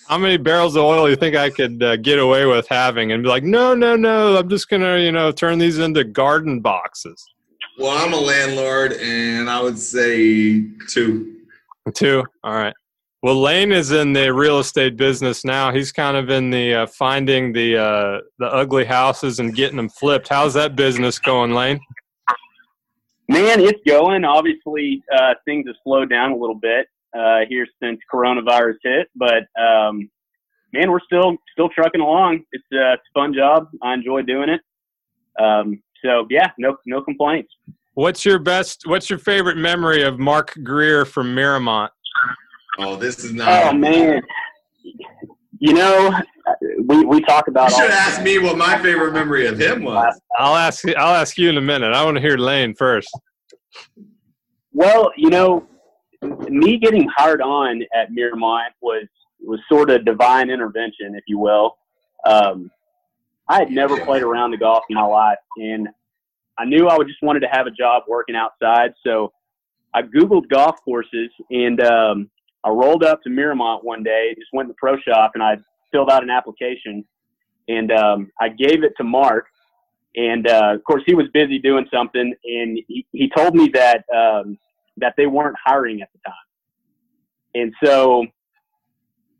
How many barrels of oil do you think I could uh, get away with having and be like, no, no, no, I'm just going to, you know, turn these into garden boxes? Well, I'm a landlord, and I would say two. Two. All right. Well, Lane is in the real estate business now. He's kind of in the uh, finding the uh, the ugly houses and getting them flipped. How's that business going, Lane? Man, it's going. Obviously, uh, things have slowed down a little bit. Uh, here since coronavirus hit, but um, man, we're still still trucking along. It's, uh, it's a fun job. I enjoy doing it. Um, so yeah, no no complaints. What's your best? What's your favorite memory of Mark Greer from Miramont? Oh, this is not. Oh man, you know, we we talk about. You should all- ask me what my favorite memory of him was. I'll ask. I'll ask you in a minute. I want to hear Lane first. Well, you know, me getting hired on at Miramont was was sort of divine intervention, if you will. Um, I had never played around the golf in my life, and I knew I would just wanted to have a job working outside. So I Googled golf courses, and um, I rolled up to Miramont one day, just went to the pro shop, and I filled out an application, and um, I gave it to Mark. And uh, of course, he was busy doing something, and he, he told me that um, that they weren't hiring at the time. And so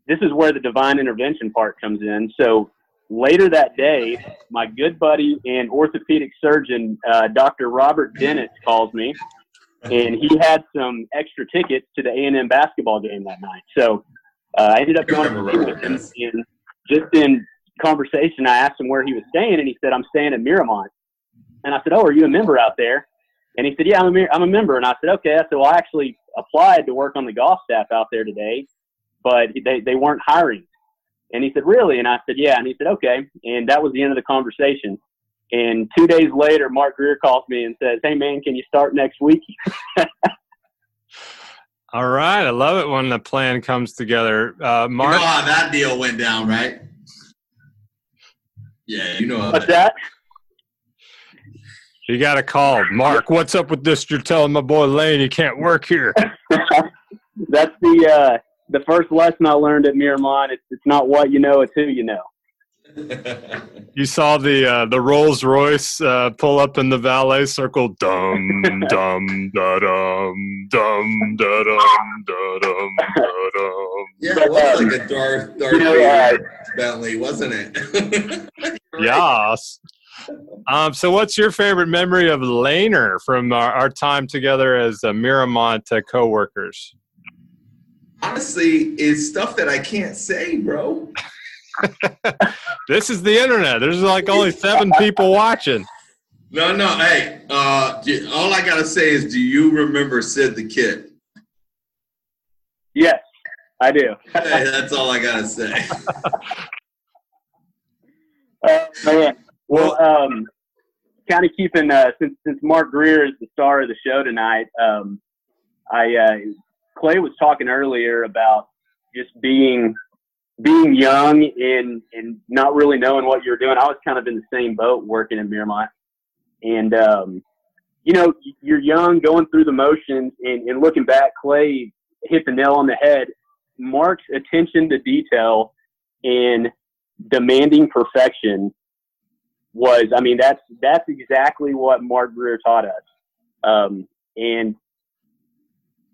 this is where the divine intervention part comes in. So later that day, my good buddy and orthopedic surgeon, uh, Dr. Robert Dennis, calls me, and he had some extra tickets to the A&M basketball game that night. So uh, I ended up going to see with him, and just in conversation, I asked him where he was staying, and he said, "I'm staying at Miramont." And I said, "Oh, are you a member out there?" And he said, "Yeah, I'm a, me- I'm a member." And I said, "Okay." I said, "Well, I actually applied to work on the golf staff out there today, but they they weren't hiring." And he said, "Really?" And I said, "Yeah." And he said, "Okay." And that was the end of the conversation. And two days later, Mark Greer calls me and says, "Hey, man, can you start next week?" All right, I love it when the plan comes together. Uh, You Mark, know how that deal went down, right? Yeah, you know how What's that. that? You got a call. Mark, what's up with this? You're telling my boy Lane he can't work here. That's the uh, the first lesson I learned at Miramont. It's it's not what you know, it's who you know. You saw the uh, the Rolls Royce uh, pull up in the valet circle. Dum dum da dum dum da dum da dum da dum. yeah, it was like a Darth, Darth You know, Vader Bentley, wasn't it? Yes. Um, so, what's your favorite memory of Laner from our, our time together as uh, Miramont uh, co-workers? Honestly, it's stuff that I can't say, bro. This is the internet. There's like only seven people watching. No, no. Hey, uh, all I gotta say is, do you remember Sid the Kid? Yes, I do. Hey, that's all I gotta say. Uh, man. Well, um, kind of keeping uh, since since Mark Greer is the star of the show tonight. Um, I uh, Clay was talking earlier about just being being young and and not really knowing what you're doing. I was kind of in the same boat working in Miramont, and um, you know, you're young, going through the motions, and, and looking back, Clay hit the nail on the head. Mark's attention to detail and demanding perfection was I mean that's that's exactly what Mark Greer taught us. Um, and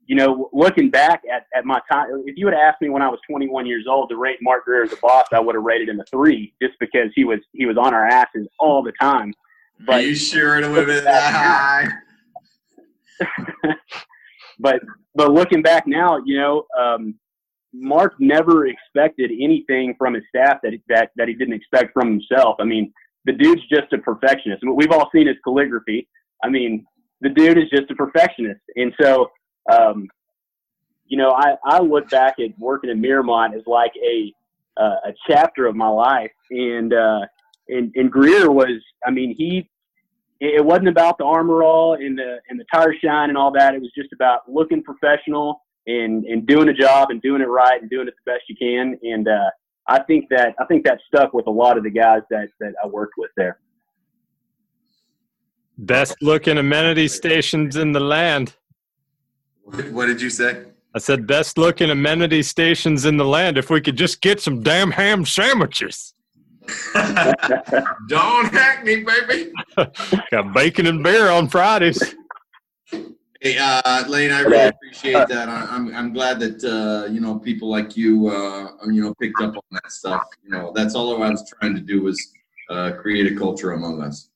you know, looking back at, at my time, if you had asked me when I was 21 years old to rate Mark Greer as a boss, I would have rated him a three, just because he was he was on our asses all the time. Are But you sure it would have been that high? but but looking back now, you know, um, Mark never expected anything from his staff that that that he didn't expect from himself. I mean, the dude's just a perfectionist. And what we've all seen is calligraphy. I mean, the dude is just a perfectionist, and so. Um, you know, I, I look back at working in Miramont as like a uh, a chapter of my life, and uh, and and Greer was, I mean, he it wasn't about the armor all and the and the tire shine and all that. It was just about looking professional and and doing a job and doing it right and doing it the best you can. And uh, I think that I think that stuck with a lot of the guys that that I worked with there. Best looking amenity stations in the land. What, what did you say? I said best looking amenity stations in the land. If we could just get some damn ham sandwiches. Don't hack me, baby. Got bacon and beer on Fridays. Hey, uh, Lane, I really appreciate that. I, I'm I'm glad that uh, you know people like you, uh, you know, picked up on that stuff. You know, that's all I was trying to do was uh, create a culture among us.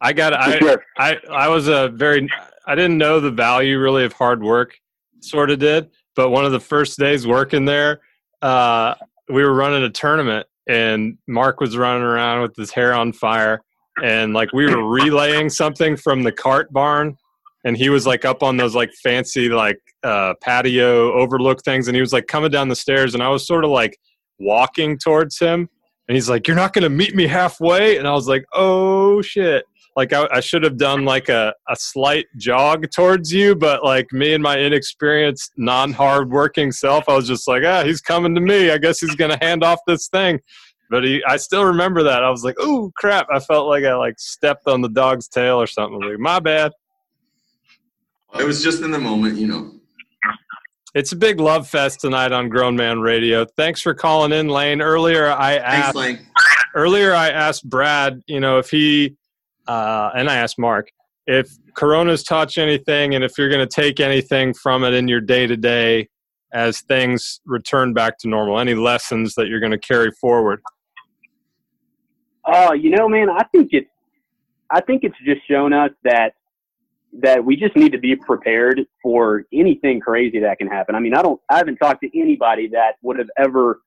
I got I. I I was a very I didn't know the value really of hard work, sort of did. But one of the first days working there, uh, we were running a tournament, and Mark was running around with his hair on fire, and like we were relaying something from the cart barn, and he was like up on those like fancy like uh, patio overlook things, and he was like coming down the stairs, and I was sort of like walking towards him, and he's like, "You're not going to meet me halfway," and I was like, "Oh shit." like I, I should have done like a, a slight jog towards you, but like me and my inexperienced, non hard working self, I was just like, ah, he's coming to me. I guess he's gonna hand off this thing. But he, I still remember that. I was like, oh crap! I felt like I like stepped on the dog's tail or something. Like, my bad. It was just in the moment, you know. It's a big love fest tonight on Grown Man Radio. Thanks for calling in, Lane. Earlier, I Thanks, asked. Lane. earlier I asked Brad, you know, if he uh, and I asked Mark if Corona's taught you anything, and if you're going to take anything from it in your day to day as things return back to normal. Any lessons that you're going to carry forward? Oh, you know, man, I think it's I think it's just shown us that that we just need to be prepared for anything crazy that can happen. I mean, I don't I haven't talked to anybody that would have ever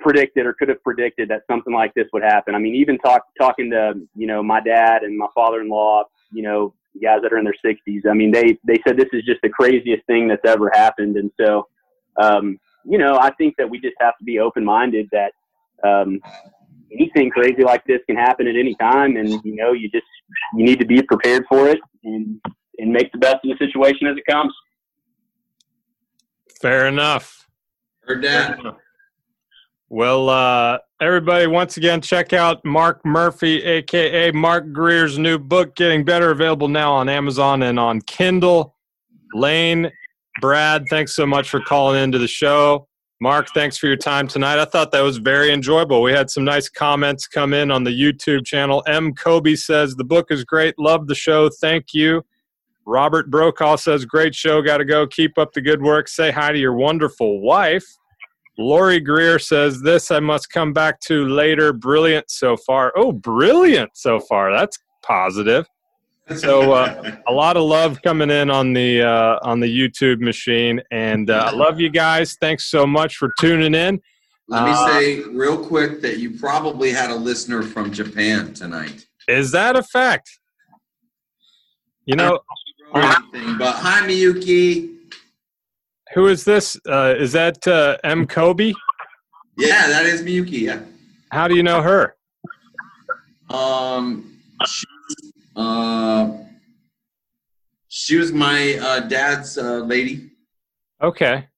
predicted or could have predicted that something like this would happen. I mean, even talk talking to, you know, my dad and my father-in-law, you know, guys that are in their 60s. I mean, they they said this is just the craziest thing that's ever happened and so um, you know, I think that we just have to be open-minded that um, anything crazy like this can happen at any time and you know you just you need to be prepared for it and and make the best of the situation as it comes Fair enough. Heard that. Well, uh, everybody, once again, check out Mark Murphy, aka Mark Greer's new book, Getting Better, available now on Amazon and on Kindle. Lane, Brad, thanks so much for calling into the show. Mark, thanks for your time tonight. I thought that was very enjoyable. We had some nice comments come in on the YouTube channel. M. Kobe says, The book is great. Love the show. Thank you. Robert Brokaw says, Great show. Got to go. Keep up the good work. Say hi to your wonderful wife. Lori Greer says, This I must come back to later. Brilliant so far. Oh, brilliant so far. That's positive. So uh, a lot of love coming in on the uh, on the YouTube machine, and uh, I love you guys. Thanks so much for tuning in. Let me Uh, say real quick that you probably had a listener from Japan tonight. Is that a fact? You know, Anything, but hi, Miyuki. who is this? Uh, is that uh, M. Kobe? Yeah, that is Miyuki. Yeah. How do you know her? Um, she, uh, she was my uh, dad's uh, lady. Okay,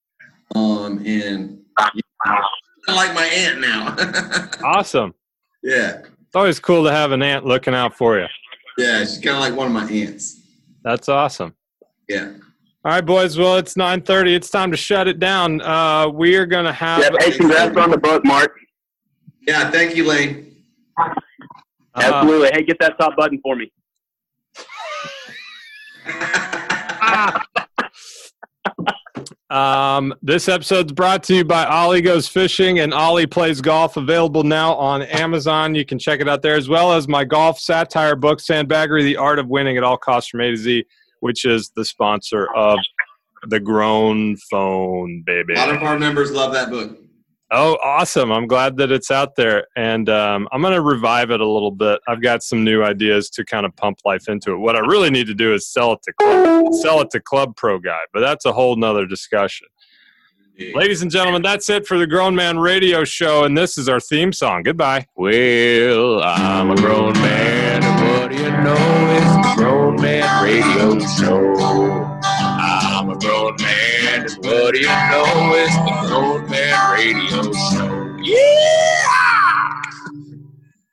Um, and yeah, I like my aunt now. awesome. yeah, It's always cool to have an aunt looking out for you. yeah, she's kind of like one of my aunts. That's awesome. Yeah. All right, boys. Well, it's nine thirty. It's time to shut it down. Uh, we are going to have. yeah hey congrats on the book mark Yeah, thank you, Lane. uh, absolutely hey get that top button for me Um, this episode's brought to you by Ollie Goes Fishing and Ollie Plays Golf, available now on Amazon. You can check it out there, as well as my golf satire book, Sandbaggery, The Art of Winning at All Costs from A to Z, which is the sponsor of the Grown Phone, baby. A lot of our members love that book. Oh, awesome. I'm glad that it's out there. And um, I'm going to revive it a little bit. I've got some new ideas to kind of pump life into it. What I really need to do is sell it to Club, sell it to Club Pro Guy, but that's a whole nother discussion. Ladies and gentlemen, that's it for the Grown Man Radio Show, and this is our theme song. Goodbye. Well, I'm a grown man, and what do you know? It's the Grown Man Radio Show. I'm a grown man, what do you know? It's the old Man Radio Show. Yeah!